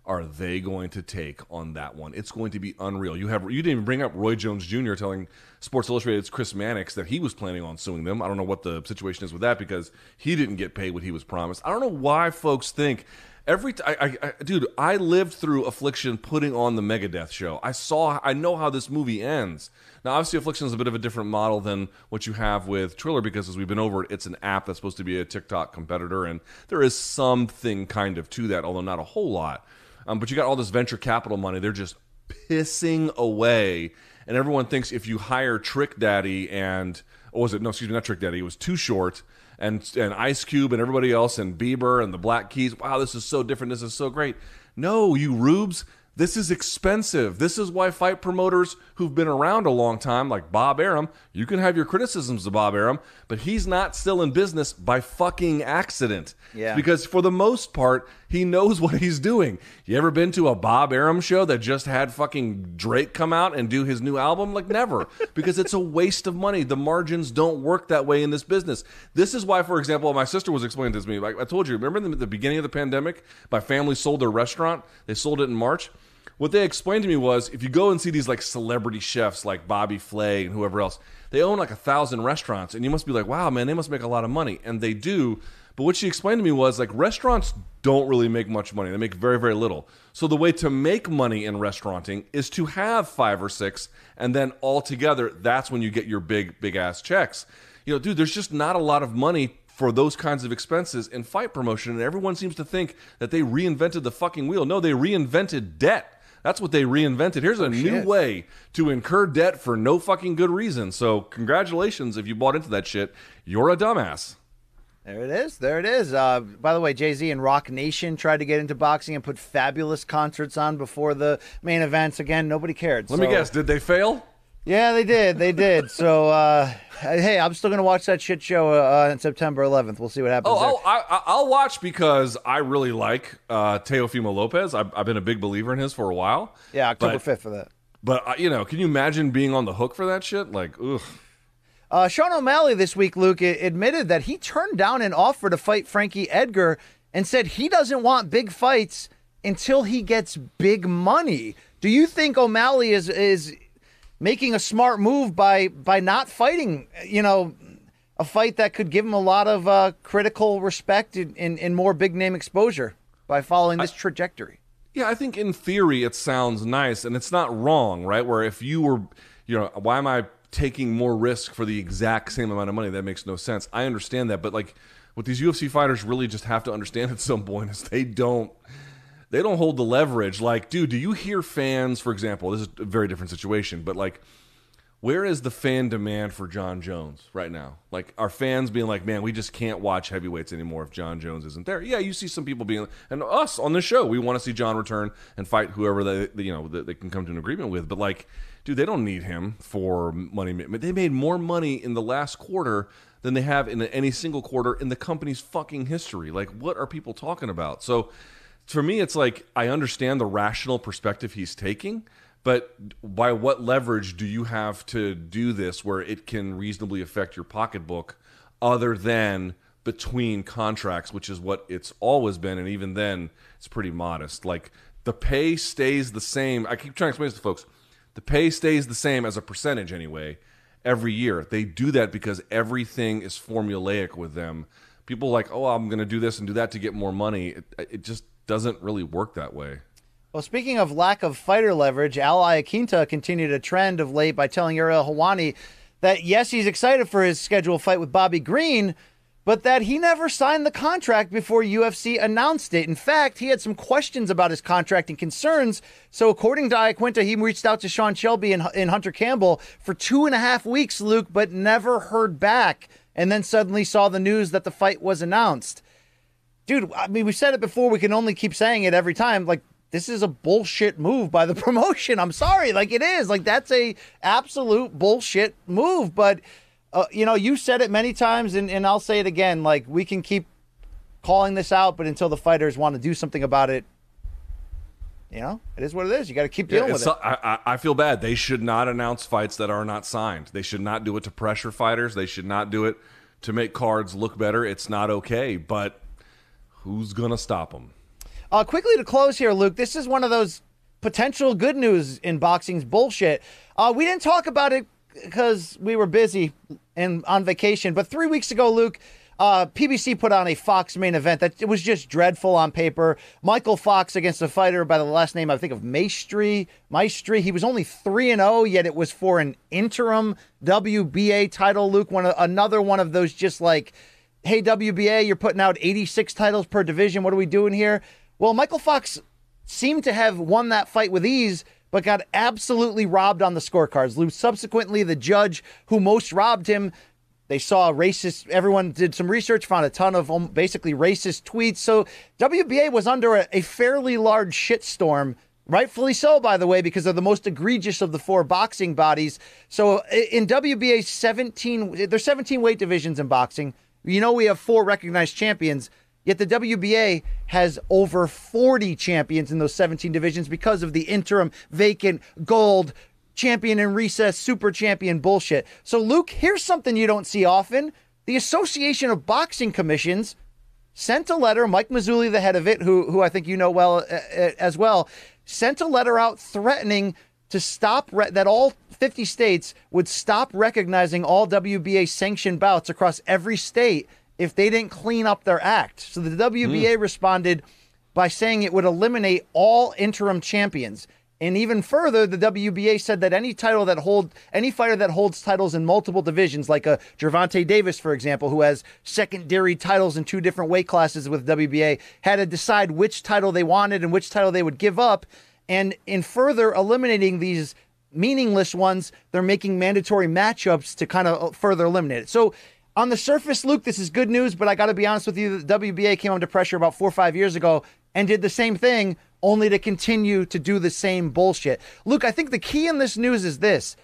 are they going to take on that one? It's going to be unreal. You have you didn't even bring up Roy Jones Jr. telling Sports Illustrated's Chris Mannix that he was planning on suing them. I don't know what the situation is with that because he didn't get paid what he was promised. I don't know why folks think every t- I, I, I- dude I lived through Affliction putting on the Megadeth show. I saw I know how this movie ends. Now obviously Affliction is a bit of a different model than what you have with Triller because as we've been over it, it's an app that's supposed to be a TikTok competitor and there is something kind of to that, although not a whole lot. Um, but you got all this venture capital money. They're just pissing away. And everyone thinks if you hire Trick Daddy and, or was it, no, excuse me, not Trick Daddy, it was Too Short and, and Ice Cube and everybody else and Bieber and the Black Keys, wow, this is so different. This is so great. No, you rubes. This is expensive. This is why fight promoters who've been around a long time, like Bob Arum, you can have your criticisms of Bob Arum, but he's not still in business by fucking accident.
Yeah.
Because for the most part, he knows what he's doing. You ever been to a Bob Arum show that just had fucking Drake come out and do his new album? Like never, because it's a waste of money. The margins don't work that way in this business. This is why, for example, my sister was explaining this to me. Like I told you, remember the, the beginning of the pandemic, my family sold their restaurant. They sold it in March. What they explained to me was if you go and see these like celebrity chefs like Bobby Flay and whoever else, they own like a thousand restaurants, and you must be like, wow, man, they must make a lot of money, and they do. But what she explained to me was like restaurants don't really make much money; they make very, very little. So the way to make money in restauranting is to have five or six, and then all together, that's when you get your big, big ass checks. You know, dude, there's just not a lot of money for those kinds of expenses in fight promotion, and everyone seems to think that they reinvented the fucking wheel. No, they reinvented debt. That's what they reinvented. Here's a oh,
new
way to incur debt for no fucking good reason. So, congratulations if you bought into that shit. You're a dumbass.
There it is. There it is. Uh, by the way, Jay Z and Roc Nation tried to get into boxing and put fabulous concerts on before the main events. Again, nobody cared.
Let me guess, did they fail?
Yeah, they did. They (laughs) did. so, uh, hey, I'm still going to watch that shit show uh, on September 11th. We'll see what happens.
Oh,
there.
oh I, I- I'll watch because I really like uh, Teofimo Lopez. I've, I've been a big believer in his for a while.
yeah, October
but-
5th for that.
But uh, you know, can you imagine being on the hook for that shit? Like, ugh.
Uh, Sean O'Malley this week, Luke, admitted that he turned down an offer to fight Frankie Edgar and said he doesn't want big fights until he gets big money. Do you think O'Malley is is making a smart move by by not fighting? You know, a fight that could give him a lot of uh, critical respect and, and, and more big name exposure by following this trajectory.
Yeah, I think in theory it sounds nice and it's not wrong, right? Where if you were, you know, why am I taking more risk for the exact same amount of money? That makes no sense. I understand that, but like what these UFC fighters really just have to understand at some point is they don't they don't hold the leverage. Like, dude, do you hear fans, for example, this is a very different situation, but like where is the fan demand for Jon Jones right now? Like, are fans being like, man, we just can't watch heavyweights anymore if Jon Jones isn't there? Yeah, you see some people being, and us on the show, we want to see Jon return and fight whoever they, you know, they can come to an agreement with. But like, dude, they don't need him for money. They made more money in the last quarter than they have in any single quarter in the company's fucking history. Like, what are people talking about? So, for me, it's like I understand the rational perspective he's taking but by what leverage do you have to do this where it can reasonably affect your pocketbook other than between contracts, which is what it's always been, and even then it's pretty modest. Like the pay stays the same. I keep trying to explain this to folks. The pay stays the same as a percentage anyway every year. They do that because everything is formulaic with them. People like, oh, I'm going to do this and do that to get more money. It, it just doesn't really work that way.
Well, speaking of lack of fighter leverage, Al Iaquinta continued a trend of late by telling Ariel Helwani that yes, he's excited for his scheduled fight with Bobby Green, but that he never signed the contract before UFC announced it. In fact, he had some questions about his contract and concerns. So, according to Iaquinta, he reached out to Sean Shelby and, and Hunter Campbell for two and a half weeks, Luke, but never heard back. And then suddenly saw the news that the fight was announced. Dude, I mean, we said it before. We can only keep saying it every time. Like, this is a bullshit move by the (laughs) promotion. I'm sorry, like it is. Like that's a absolute bullshit move. But uh, you know, you said it many times, and, and I'll say it again. Like we can keep calling this out, but until the fighters want to do something about it, you know, it is what it is. You got to keep dealing yeah, with it.
I, I feel bad. They should not announce fights that are not signed. They should not do it to pressure fighters. They should not do it to make cards look better. It's not okay. But who's gonna stop them?
Uh, quickly to close here, Luke, this is one of those potential good news in boxing's bullshit. Uh, we didn't talk about it because we were busy and on vacation, but three weeks ago, Luke, uh, PBC put on a Fox main event that it was just dreadful on paper. Michael Fox against a fighter by the last name I think of Maestri. Maestri. He was only three and zero, oh, yet it was for an interim WBA title. Luke, one another one of those just like, hey WBA, you're putting out 86 titles per division. What are we doing here? Well, Michael Fox seemed to have won that fight with ease, but got absolutely robbed on the scorecards. Subsequently, the judge who most robbed him, they saw racist, everyone did some research, found a ton of um, basically racist tweets. So WBA was under a, a fairly large shitstorm Rightfully so, by the way, because they're the most egregious of the four boxing bodies. So in WBA, 17, there's 17 weight divisions in boxing. You know, we have four recognized champions. Yet the WBA has over 40 champions in those 17 divisions because of the interim, vacant, gold, champion in recess, super champion bullshit. So, Luke, here's something you don't see often. The Association of Boxing Commissions sent a letter, Mike Mazzulli, the head of it, who, who I think you know well uh, uh as well, sent a letter out threatening to stop re- that all 50 states would stop recognizing all WBA sanctioned bouts across every state if they didn't clean up their act. So the WBA mm. responded by saying it would eliminate all interim champions. And even further, the WBA said that any title that hold any fighter that holds titles in multiple divisions, like a Gervonta Davis, for example, who has secondary titles in two different weight classes with WBA, had to decide which title they wanted and which title they would give up. And in further eliminating these meaningless ones, they're making mandatory matchups to kind of further eliminate it. So on the surface, Luke, this is good news, but I got to be honest with you. The WBA came under pressure about four or five years ago and did the same thing, only to continue to do the same bullshit. Luke, I think the key in this news is this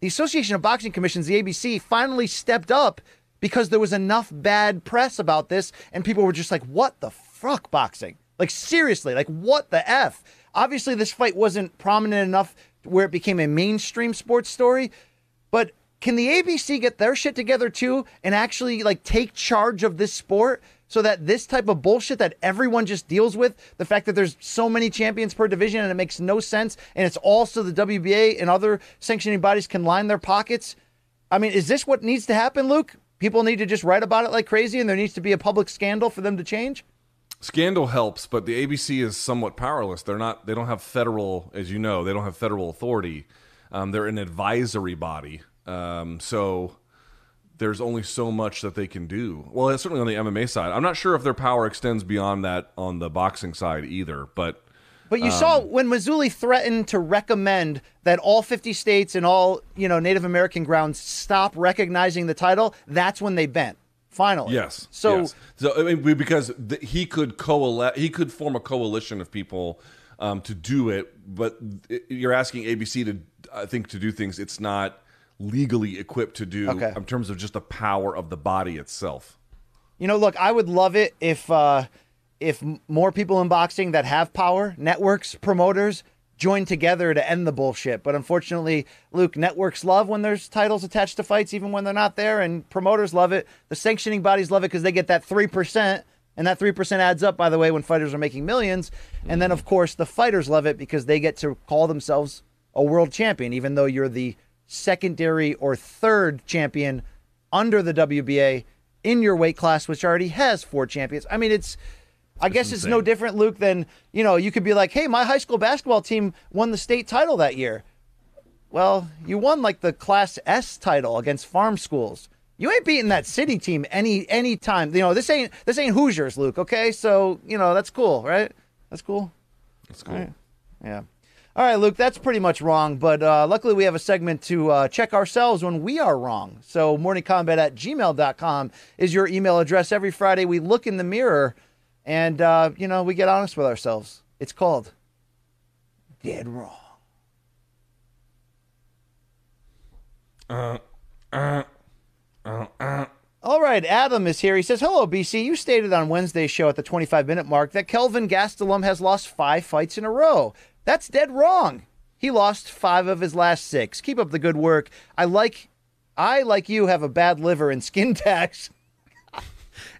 the Association of Boxing Commissions, the ABC, finally stepped up because there was enough bad press about this, and people were just like, what the fuck, boxing? Like, seriously, like, what the F? Obviously, this fight wasn't prominent enough where it became a mainstream sports story, but can the ABC get their shit together too and actually like take charge of this sport so that this type of bullshit that everyone just deals with, the fact that there's so many champions per division and it makes no sense and it's also the WBA and other sanctioning bodies can line their pockets. I mean, is this what needs to happen, Luke? People need to just write about it like crazy and there needs to be a public scandal for them to change?
Scandal helps, but the ABC is somewhat powerless. They're not they don't have federal, as you know, they don't have federal authority. Um, they're an advisory body um, so there's only so much that they can do. Well, certainly on the MMA side. I'm not sure if their power extends beyond that on the boxing side either, but
But you saw when Mazzulli threatened to recommend that all 50 states and all, you know, Native American grounds stop recognizing the title, that's when they bent. Finally.
Yes.
So
yes. so I mean, because th- he could coalesce, he could form a coalition of people um, to do it. But you're asking ABC to, I think, to do things it's not legally equipped to do
Okay.
in terms of just the power of the body itself.
You know, look, I would love it if uh, if more people in boxing that have power, networks, promoters, join together to end the bullshit. But unfortunately, Luke, networks love when there's titles attached to fights, even when they're not there, and promoters love it. The sanctioning bodies love it because they get that three percent. And that 3% adds up, by the way, when fighters are making millions. And then, of course, the fighters love it because they get to call themselves a world champion, even though you're the secondary or third champion under the WBA in your weight class, which already has four champions. I mean, it's. I guess it's no different, Luke, than you know. You could be like, "Hey, my high school basketball team won the state title that year." Well, you won like the Class S title against farm schools. You ain't beating that city team any any time. You know this ain't this ain't Hoosiers, Luke. Okay, so you know that's cool, right? That's cool.
That's cool.
Yeah. All right, Luke, that's pretty much wrong, but uh, luckily we have a segment to uh, check ourselves when we are wrong. So, morningcombat at gmail.com is your email address. Every Friday we look in the mirror and, uh, you know, we get honest with ourselves. It's called Dead Wrong. All right, Adam is here. He says, Hello, BC. You stated on Wednesday's show at the 25 minute mark that Kelvin Gastelum has lost five fights in a row. That's dead wrong. He lost five of his last six. Keep up the good work. I like, I, like you, have a bad liver and skin (laughs) tax.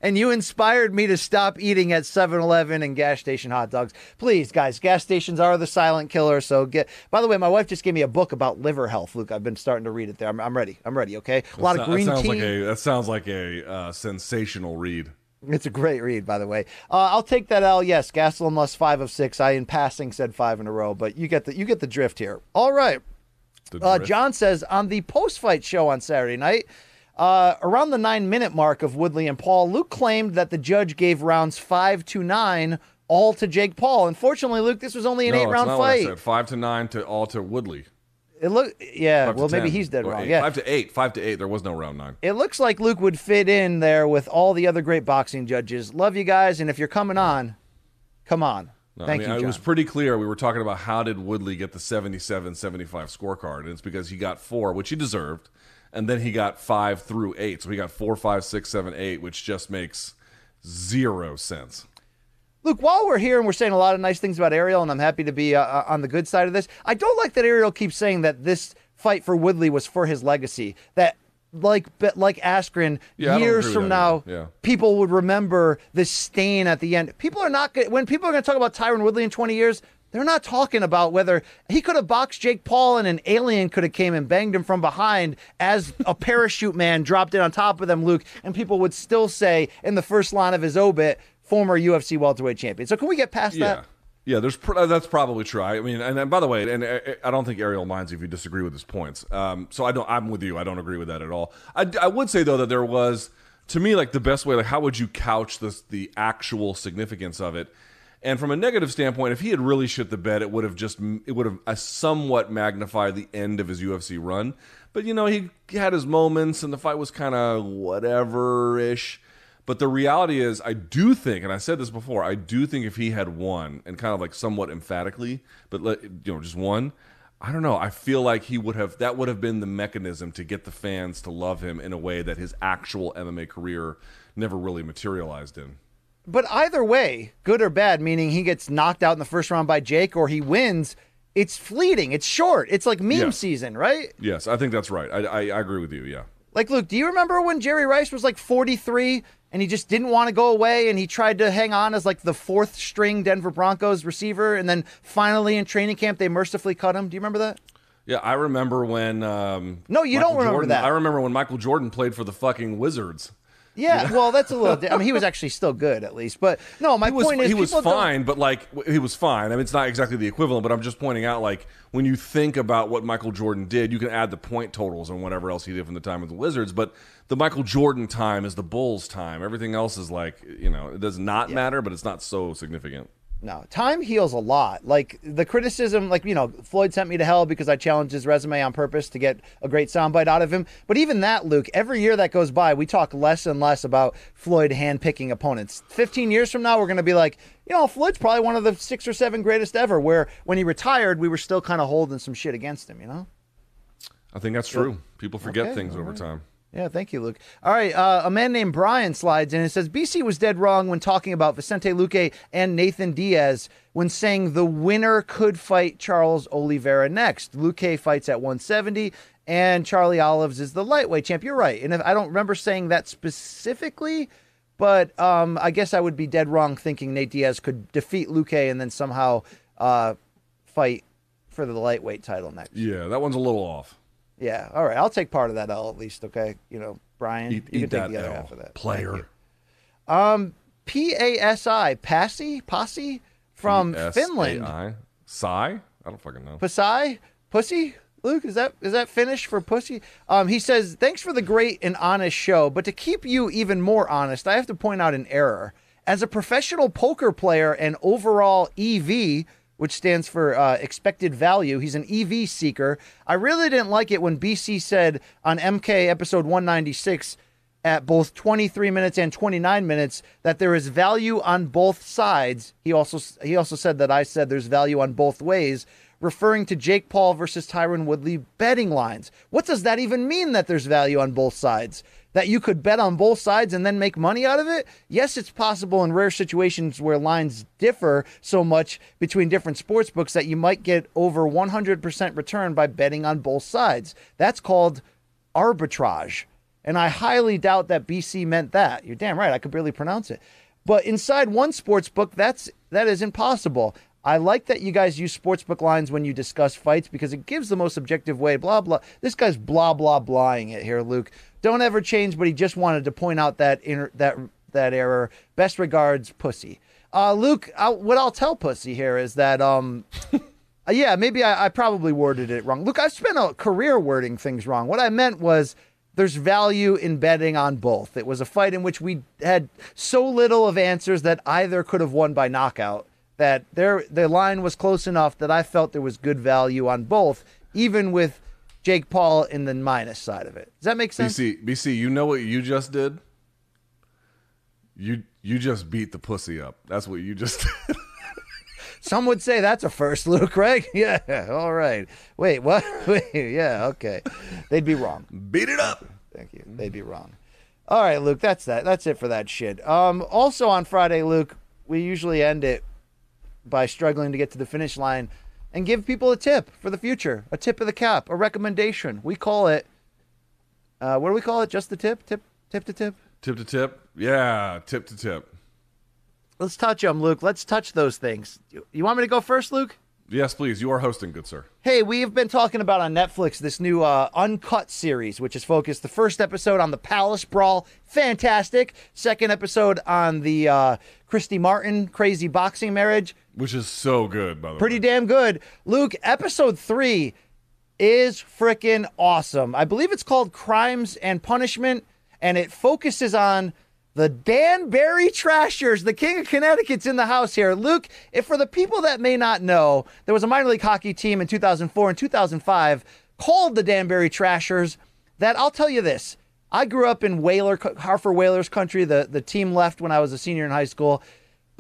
and you inspired me to stop eating at 7-Eleven and gas station hot dogs. Please, guys, gas stations are the silent killer. So get. By the way, my wife just gave me a book about liver health. Luke, I've been starting to read it there. I'm, I'm ready. I'm ready. Okay, a lot of
That
green
sounds
tea.
Like a, that sounds like a uh, sensational read.
It's a great read, by the way. Uh, I'll take that L. Yes, Gastelum lost five of six. I, in passing, said five in a row, but you get the you get the drift here. All right. Uh. John says on the post-fight show on Saturday night, uh, around the nine-minute mark of Woodley and Paul, Luke claimed that the judge gave rounds five to nine all to Jake Paul. Unfortunately, Luke, this was only an
no, what I
fight.
said. Five to nine to all to Woodley.
It look, yeah.
Five
Well, maybe
10.
he's dead wrong.
eight.
Yeah,
Five to eight. Five to eight. There was no round nine.
it looks like Luke would fit in there with all the other great boxing judges. Love you guys, and if you're coming on, come on.
No,
Thank
I mean,
you,
It was pretty clear. We were talking about how did Woodley get the 77 75 scorecard. And it's because he got four, which he deserved. And then he got five through eight. So he got four, five, six, seven, eight, which just makes zero sense.
Luke, while we're here and we're saying a lot of nice things about Ariel, and I'm happy to be uh, uh, on the good side of this, I don't like that Ariel keeps saying that this fight for Woodley was for his legacy. That like but like Askren,
Yeah,
years from now.
Yeah.
people would remember the stain at the end. People are not when people are going to talk about Tyron Woodley in 20 years. They're not talking about whether he could have boxed Jake Paul and an alien could have came and banged him from behind as a parachute man dropped in on top of them, Luke, and people would still say in the first line of his obit, former UFC welterweight champion. So can we get past
Yeah.
that?
Yeah, there's pr- that's probably true. I mean, and, and by the way, and uh, I don't think Ariel minds if you disagree with his points. Um, so I don't. I'm with you. I don't agree with that at all. I, I would say though that there was, to me, like the best way. Like, how would you couch this the actual significance of it? And from a negative standpoint, if he had really shit the bed, it would have just it would have uh, somewhat magnified the end of his UFC run. But you know, he had his moments, and the fight was kind of whatever ish. But the reality is, I do think, and I said this before, I do think if he had won, and kind of like somewhat emphatically, but let, you know, just won, I don't know. I feel like he would have that would have been the mechanism to get the fans to love him in a way that his actual MMA career never really materialized in.
But either way, good or bad, meaning he gets knocked out in the first round by Jake or he wins, it's fleeting. It's short. It's like meme
Yeah.
season, right?
Yes, I think that's right. I, I, I agree with you. Yeah.
Like, Luke, do you remember when Jerry Rice was like 43 and he just didn't want to go away and he tried to hang on as like the fourth string Denver Broncos receiver and then finally in training camp they mercifully cut him? Do you remember that?
Yeah, I remember when. Um,
No, you
Michael
don't remember
Jordan-
that.
I remember when Michael Jordan played for the fucking Wizards.
Yeah, well, that's a little. Di- I mean, he was (laughs) actually still good at least, but no. My
he was
point is,
he was
people don't-
fine, but like he was fine. I mean, it's not exactly the equivalent, but I'm just pointing out like when you think about what Michael Jordan did, you can add the point totals and whatever else he did from the time of the Wizards, but the Michael Jordan time is the Bulls time. Everything else is like you know it does not matter, but it's not so significant.
No, time heals a lot. Like the criticism, like you know, Floyd sent me to hell because I challenged his resume on purpose to get a great soundbite out of him. But even that, Luke, every year that goes by, we talk less and less about Floyd handpicking opponents. Fifteen years from now, we're going to be like, you know, Floyd's probably one of the six or seven greatest ever. Where when he retired, we were still kind of holding some shit against him. You know.
I think that's true. People forget
Okay,
things
all
over
right.
time.
Yeah, thank you, Luke. All right, uh, a man named Brian slides in and says BC was dead wrong when talking about Vicente Luque and Nathan Diaz when saying the winner could fight Charles Oliveira next. Luque fights at 170, and Charlie Olives is the lightweight champ. You're right, and if, I don't remember saying that specifically, but um, I guess I would be dead wrong thinking Nate Diaz could defeat Luque and then somehow uh, fight for the lightweight title next.
Yeah, that one's a little off.
Yeah. All right. I'll take part of that L at least. Okay. You know, Brian,
Eat,
you
eat
can take the other
L,
half of that.
player.
Um, P A S I, Passy, Posse from Finland.
S-A-I? Psy? I don't fucking know.
Pasai, Pussy. Luke, is that is that Finnish for pussy? Um, he says, "Thanks for the great and honest show, but to keep you even more honest, I have to point out an error. As a professional poker player and overall EV, which stands for uh, expected value, he's an EV seeker. I really didn't like it when BC said on MK episode 196." at both 23 minutes and 29 minutes that there is value on both sides. He also he also said that I said there's value on both ways, referring to Jake Paul versus Tyron Woodley betting lines. What does that even mean that there's value on both sides? That you could bet on both sides and then make money out of it? Yes, it's possible in rare situations where lines differ so much between different sports books that you might get over 100% return by betting on both sides. That's called arbitrage. And I highly doubt that BC meant that. You're damn right. I could barely pronounce it. But inside one sports book, that's that is impossible. I like that you guys use sportsbook lines when you discuss fights because it gives the most objective way. Blah blah. This guy's blah blah blahing it here, Luke. Don't ever change, but he just wanted to point out that inter- that that error. Best regards, Pussy. Uh, Luke, I, what I'll tell Pussy here is that um, (laughs) uh, yeah, maybe I, I probably worded it wrong. Look, I've spent a career wording things wrong. What I meant was there's value in betting on both. It was a fight in which we had so little of answers that either could have won by knockout. That there, the line was close enough that I felt there was good value on both, even with Jake Paul in the minus side of it. Does that make sense?
BC, BC, you know what you just did? You you just beat the pussy up. That's what you just (laughs) did.
Some would say that's a first, Luke, right? (laughs) Yeah, all right. Wait, what? (laughs) Wait, yeah, okay. They'd be wrong.
beat it up.
Thank you. They'd be wrong. All right, Luke, that's that. That's it for that shit. Um, also on Friday, Luke, we usually end it by struggling to get to the finish line and give people a tip for the future, a tip of the cap, a recommendation. We call it, uh, what do we call it? Just the tip? Tip, tip to tip?
Tip to tip. Yeah, tip to tip.
Let's touch them, Luke. Let's touch those things. You, you want me to go first, Luke?
Yes, please. You are hosting, good sir.
Hey, we've been talking about on Netflix this new uh, Untold series, which is focused the first episode on the Palace Brawl, fantastic. Second episode on the uh, Christy Martin crazy boxing marriage,
Which is so good, by the
pretty
way.
Pretty damn good. Luke, episode three is freaking awesome. I believe it's called Crimes and Punishment, and it focuses on the Danbury Trashers. The King of Connecticut's in the house here. Luke, if for the people that may not know, there was a minor league hockey team in 2004 and 2005 called the Danbury Trashers. That I'll tell you this. I grew up in Whaler, Hartford Whalers country. The, the team left when I was a senior in high school.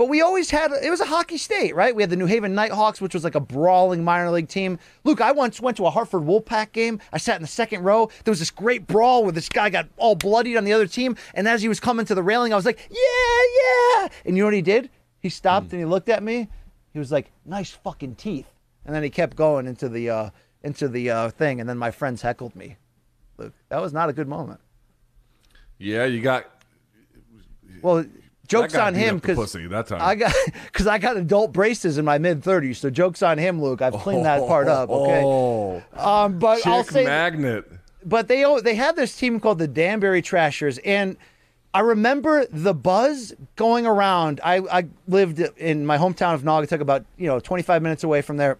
But we always had it was a hockey state, right? We had the New Haven Nighthawks, which was like a brawling minor league team. Luke, I once went to a Hartford Wolfpack game. I sat in the second row. There was this great brawl where this guy got all bloodied on the other team, and as he was coming to the railing, I was like, "Yeah, yeah!" And you know what he did? He stopped and he looked at me. He was like, "Nice fucking teeth," and then he kept going into the uh, into the uh, thing, and then my friends heckled me. Luke, that was not a good moment.
Yeah, you got
Well, jokes on him because
pussy that time.
I got (laughs) because I got adult braces in my mid thirties. So jokes on him, Luke. I've cleaned that part up. (laughs) Okay.
Oh,
Um, but I'll say,
magnet.
but they they had this team called the Danbury Trashers, and I remember the buzz going around. I I lived in my hometown of Naugatuck, about you know twenty five minutes away from there.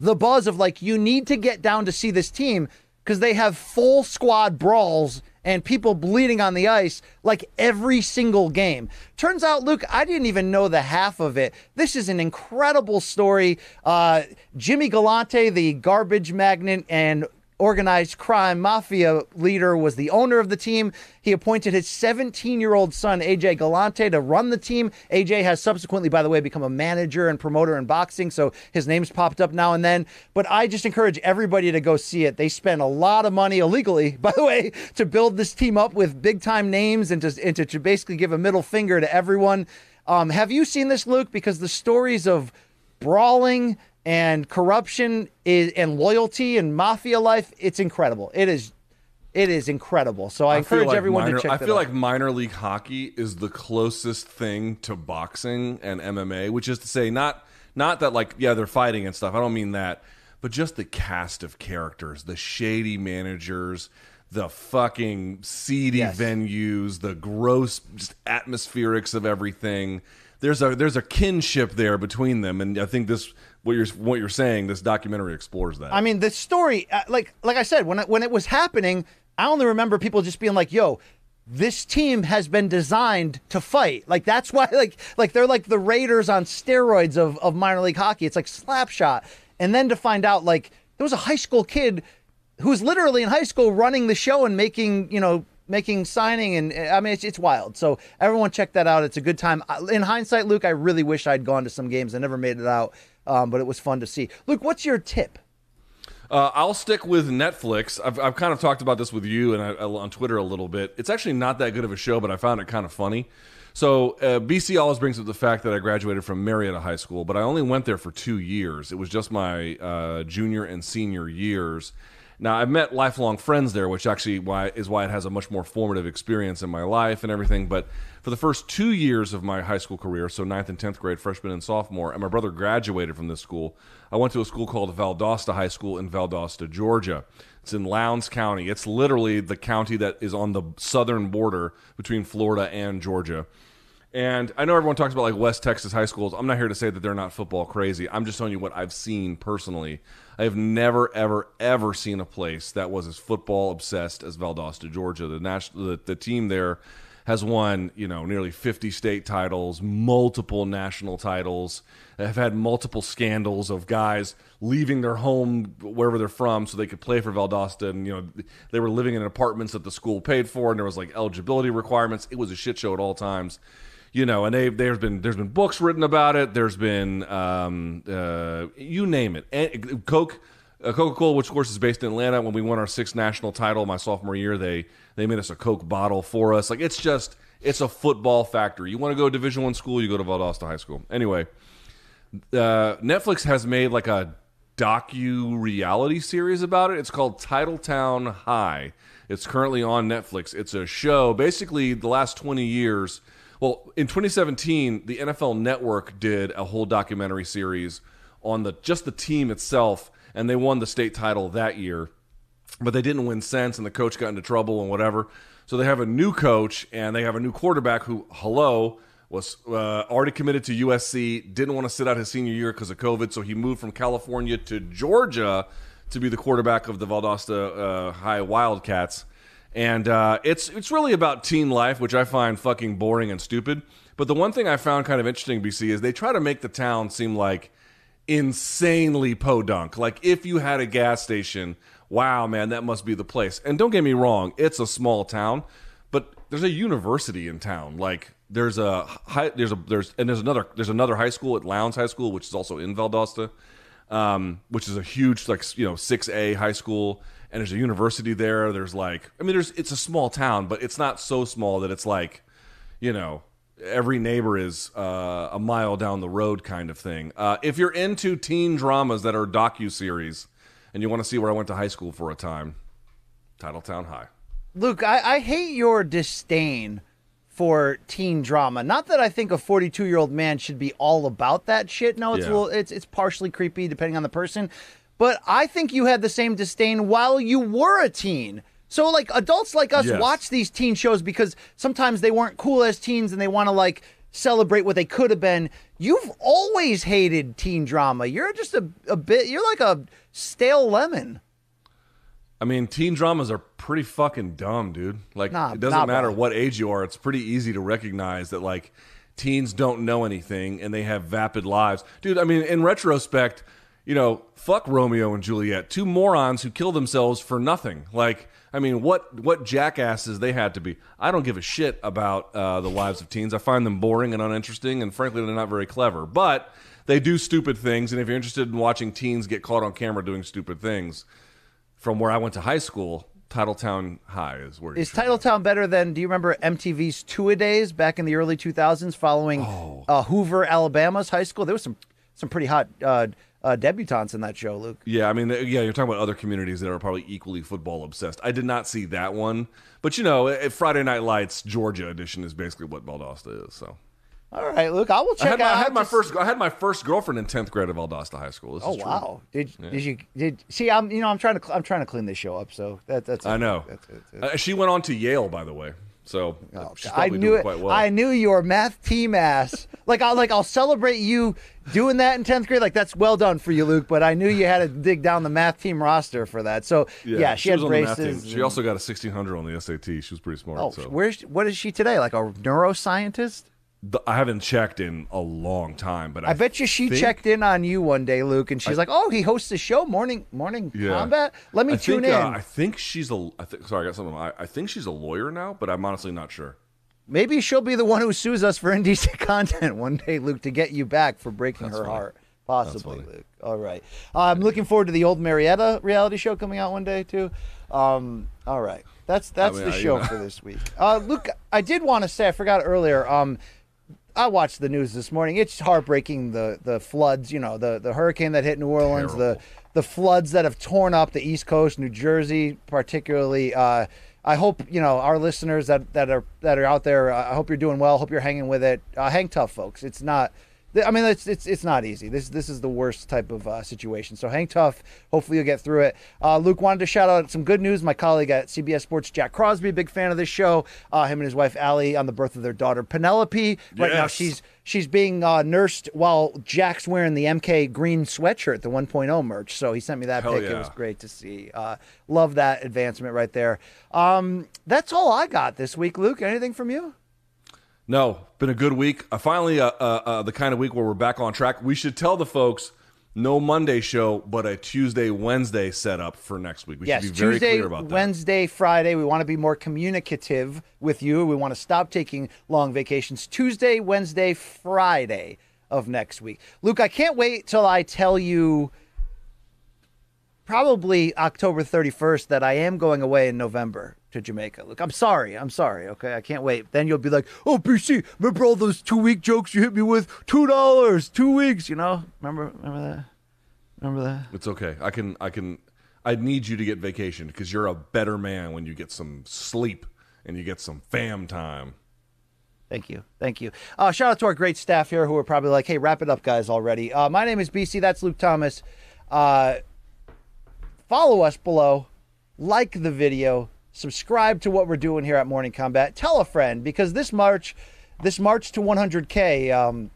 The buzz of like you need to get down to see this team because they have full squad brawls and people bleeding on the ice like every single game. Turns out, Luke, I didn't even know the half of it. This is an incredible story. Uh, Jimmy Galante, the garbage magnate and organized crime mafia leader was the owner of the team. He appointed his 17 year old son, AJ Galante, to run the team. AJ has subsequently, by the way, become a manager and promoter in boxing, so his name's popped up now and then. But I just encourage everybody to go see it. They spent a lot of money illegally, (laughs) by the way, to build this team up with big time names and to, and to, to basically give a middle finger to everyone. Um, have you seen this, Luke? Because the stories of brawling and corruption is and loyalty and mafia life it's incredible it is it is incredible so i,
I
encourage
like
everyone
minor,
to check
I feel
out.
like minor league hockey is the closest thing to boxing and MMA, which is to say, not not that like yeah they're fighting and stuff. I don't mean that, but just the cast of characters, the shady managers, the fucking seedy
Yes.
venues, the gross just atmospherics of everything. There's a there's a kinship there between them, and I think this what you're what you're saying. This documentary explores that.
I mean, the story, uh, like like I said, when when it was happening, I only remember people just being like, "Yo, this team has been designed to fight." Like that's why, (laughs) like like they're like the Raiders on steroids of of minor league hockey. It's like slapshot, and then to find out like there was a high school kid who was literally in high school running the show and making you know making signing and I mean it's, it's wild. So everyone check that out. It's a good time. In hindsight, Luke, I really wish I'd gone to some games. I never made it out, um, but it was fun to see. Luke, what's your tip?
Uh, I'll stick with Netflix. I've, I've kind of talked about this with you and I, I- on Twitter a little bit. It's actually not that good of a show, but I found it kind of funny. So uh, BC always brings up the fact that I graduated from Marietta High School, but I only went there for two years. It was just my uh, junior and senior years. Now I've met lifelong friends there, which actually why is why it has a much more formative experience in my life and everything. But for the first two years of my high school career, so ninth and tenth grade, freshman and sophomore, and my brother graduated from this school. I went to a school called Valdosta High School in Valdosta, Georgia. It's in Lowndes County. It's literally the county that is on the southern border between Florida and Georgia. And I know everyone talks about like West Texas high schools. I'm not here to say that they're not football crazy. I'm just telling you what I've seen personally. I have never, ever, ever seen a place that was as football obsessed as Valdosta, Georgia. The national, the, the team there has won, you know, nearly 50 state titles, multiple national titles. Have had multiple scandals of guys leaving their home wherever they're from so they could play for Valdosta, and you know they were living in apartments that the school paid for, and there was like eligibility requirements. It was a shit show at all times you know, and they there's been there's been books written about it. There's been um, uh, you name it. And Coke, uh, Coca Cola, which of course is based in Atlanta. When we won our sixth national title my sophomore year, they they made us a Coke bottle for us. Like it's just it's a football factory. You want to go to Division One school, you go to Valdosta High School. Anyway, uh, Netflix has made like a docu reality series about it. It's called Titletown High. It's currently on Netflix. It's a show. Basically, the last 20 years. Well, in 2017, the NFL Network did a whole documentary series on the just the team itself, and they won the state title that year. But they didn't win since, and the coach got into trouble and whatever. So they have a new coach, and they have a new quarterback who, hello, was uh, already committed to USC, didn't want to sit out his senior year because of COVID, so he moved from California to Georgia to be the quarterback of the Valdosta uh, High Wildcats. And uh, it's it's really about teen life, which I find fucking boring and stupid. But the one thing I found kind of interesting, BC, is they try to make the town seem like insanely podunk. Like if you had a gas station, wow, man, that must be the place. And don't get me wrong, it's a small town, but there's a university in town. Like there's a high, there's a there's and there's another there's another high school at Lowndes High School, which is also in Valdosta, um, which is a huge like you know six A high school. And there's a university there. There's like, I mean, there's it's a small town, but it's not so small that it's like, you know, every neighbor is uh, a mile down the road kind of thing. Uh, if you're into teen dramas that are docu series, and you want to see where I went to high school for a time, Titletown High.
Luke, I, I hate your disdain for teen drama. Not that I think a 42 year old man should be all about that shit. No, it's
Yeah.
a little, it's it's partially creepy depending on the person. But I think you had the same disdain while you were a teen. So like adults like us
Yes.
watch these teen shows because sometimes they weren't cool as teens and they want to like celebrate what they could have been. You've always hated teen drama. You're just a, a bit. You're like a stale lemon.
I mean, teen dramas are pretty fucking dumb, dude. Like,
Nah,
it doesn't matter what age you are. It's pretty easy to recognize that, like, teens don't know anything and they have vapid lives. Dude, I mean, in retrospect, you know, fuck Romeo and Juliet. Two morons who kill themselves for nothing. Like, I mean, what what jackasses they had to be. I don't give a shit about uh, the lives of teens. I find them boring and uninteresting, and frankly, they're not very clever. But they do stupid things, and if you're interested in watching teens get caught on camera doing stupid things, from where I went to high school, Titletown High is where.
Is. Titletown better than? Do you remember MTV's Two a Days back in the early 2000s, following
Oh.
uh, Hoover, Alabama's high school? There was some some pretty hot uh, uh, debutantes in that show, Luke.
Yeah, I mean, yeah, you're talking about other communities that are probably equally football obsessed. I did not see that one, but you know, Friday Night Lights Georgia edition is basically what Valdosta is. So
All right, Luke, I will
I
check
had, my,
out.
I had my first, I had my first girlfriend in tenth grade at Valdosta High School. This
Oh wow! Did did you did see? I'm you know I'm trying to I'm trying to clean this show up. So that that's
I know.
That's, that's, that's,
Uh, she went on to Yale, by the way. So uh, she's
I knew it.
quite well.
I knew your math team ass. (laughs) like I'll like I'll celebrate you doing that in tenth grade. Like that's well done for you, Luke. But I knew you had to dig down the math team roster for that. So yeah, she, had
was on the math
braces.
She also got a 1600 on the SAT. She was pretty smart.
oh,
so.
where's what is she today? Like a neuroscientist?
The- I haven't checked in a long time, but I,
I bet you she
think-
checked in on you one day, Luke, and she's like, "Oh, he hosts a show, morning morning
Yeah.
combat. Let me
I
tune
think,
in."
uh, I think she's a. I think, sorry, I got something. I, I think she's a lawyer now, but I'm honestly not sure.
Maybe she'll be the one who sues us for indecent (laughs) content one day, Luke, to get you back for breaking her
funny.
heart. Possibly. Luke. All right. Uh, I'm looking forward to the old Marietta reality show coming out one day too. Um, all right. That's that's
mean,
the
I- you
show
know.
for this week. Uh, Luke, I did want to say I forgot earlier. Um, I watched the news this morning. It's heartbreaking the the floods. You know the the hurricane that hit New Orleans. The
Terrible.
the floods that have torn up the East Coast, New Jersey, particularly. Uh, I hope you know our listeners that, that are that are out there. Uh, I hope you're doing well. Hope you're hanging with it. Uh, hang tough, folks. It's not. I mean, it's it's it's not easy. This this is the worst type of uh, situation. So hang tough. Hopefully you'll get through it. Uh, Luke wanted to shout out some good news. My colleague at CBS Sports, Jack Crosby, big fan of this show. Uh, him and his wife Allie on the birth of their daughter Penelope. Right now she's she's being uh, nursed while Jack's wearing the MK green sweatshirt, the 1.0 merch. So he sent me that
Hell
pic. It was great to see. Uh, love that advancement right there. Um, that's all I got this week, Luke. Anything from you?
No, been a good week. Uh, finally, uh, uh, uh, the kind of week where we're back on track. We should tell the folks no Monday show, but a Tuesday, Wednesday setup for next week. We
yes,
should be very
Tuesday,
clear about that.
Wednesday, Friday. We want to be more communicative with you. We want to stop taking long vacations. Tuesday, Wednesday, Friday of next week. Luke, I can't wait till I tell you probably October 31st that I am going away in November to Jamaica. Look, I'm sorry. I'm sorry. Okay. I can't wait. Then you'll be like, oh, BC, remember all those two week jokes you hit me with? $2, two weeks, you know? Remember, remember that? Remember that?
It's okay. I can. I can. I need you to get vacation because you're a better man when you get some sleep and you get some fam time.
Thank you. Thank you. Uh, shout out to our great staff here who are probably like, hey, wrap it up, guys, already. Uh, my name is BC. That's Luke Thomas. Uh, follow us below, like the video, subscribe to what we're doing here at Morning Combat. Tell a friend because this March, this March to 100K, um,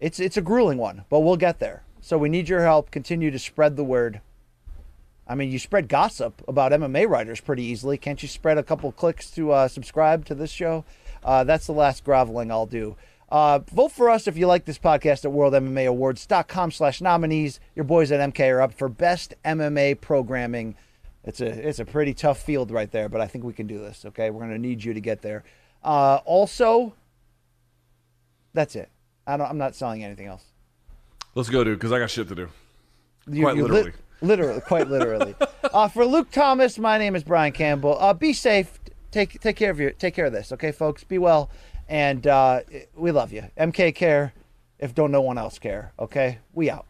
it's it's a grueling one, but we'll get there. So we need your help. Continue to spread the word. I mean, you spread gossip about MMA writers pretty easily. Can't you spread a couple clicks to uh, subscribe to this show? Uh, that's the last groveling I'll do. Uh, vote for us if you like this podcast at worldmmaawards.com slash nominees. Your boys at MK are up for best MMA programming. It's a it's a pretty tough field right there, but I think we can do this. Okay, we're gonna need you to get there. Uh, also, that's it. I don't, I'm not selling anything else.
Let's go, dude, because I got shit to do.
You-
Quite
you lit-
literally.
literally, quite literally. (laughs) uh, for Luke Thomas, my name is Brian Campbell. Uh, be safe. Take take care of your take care of this, okay, folks. Be well, and uh, we love you. MK care. If don't no one else care, okay. We out.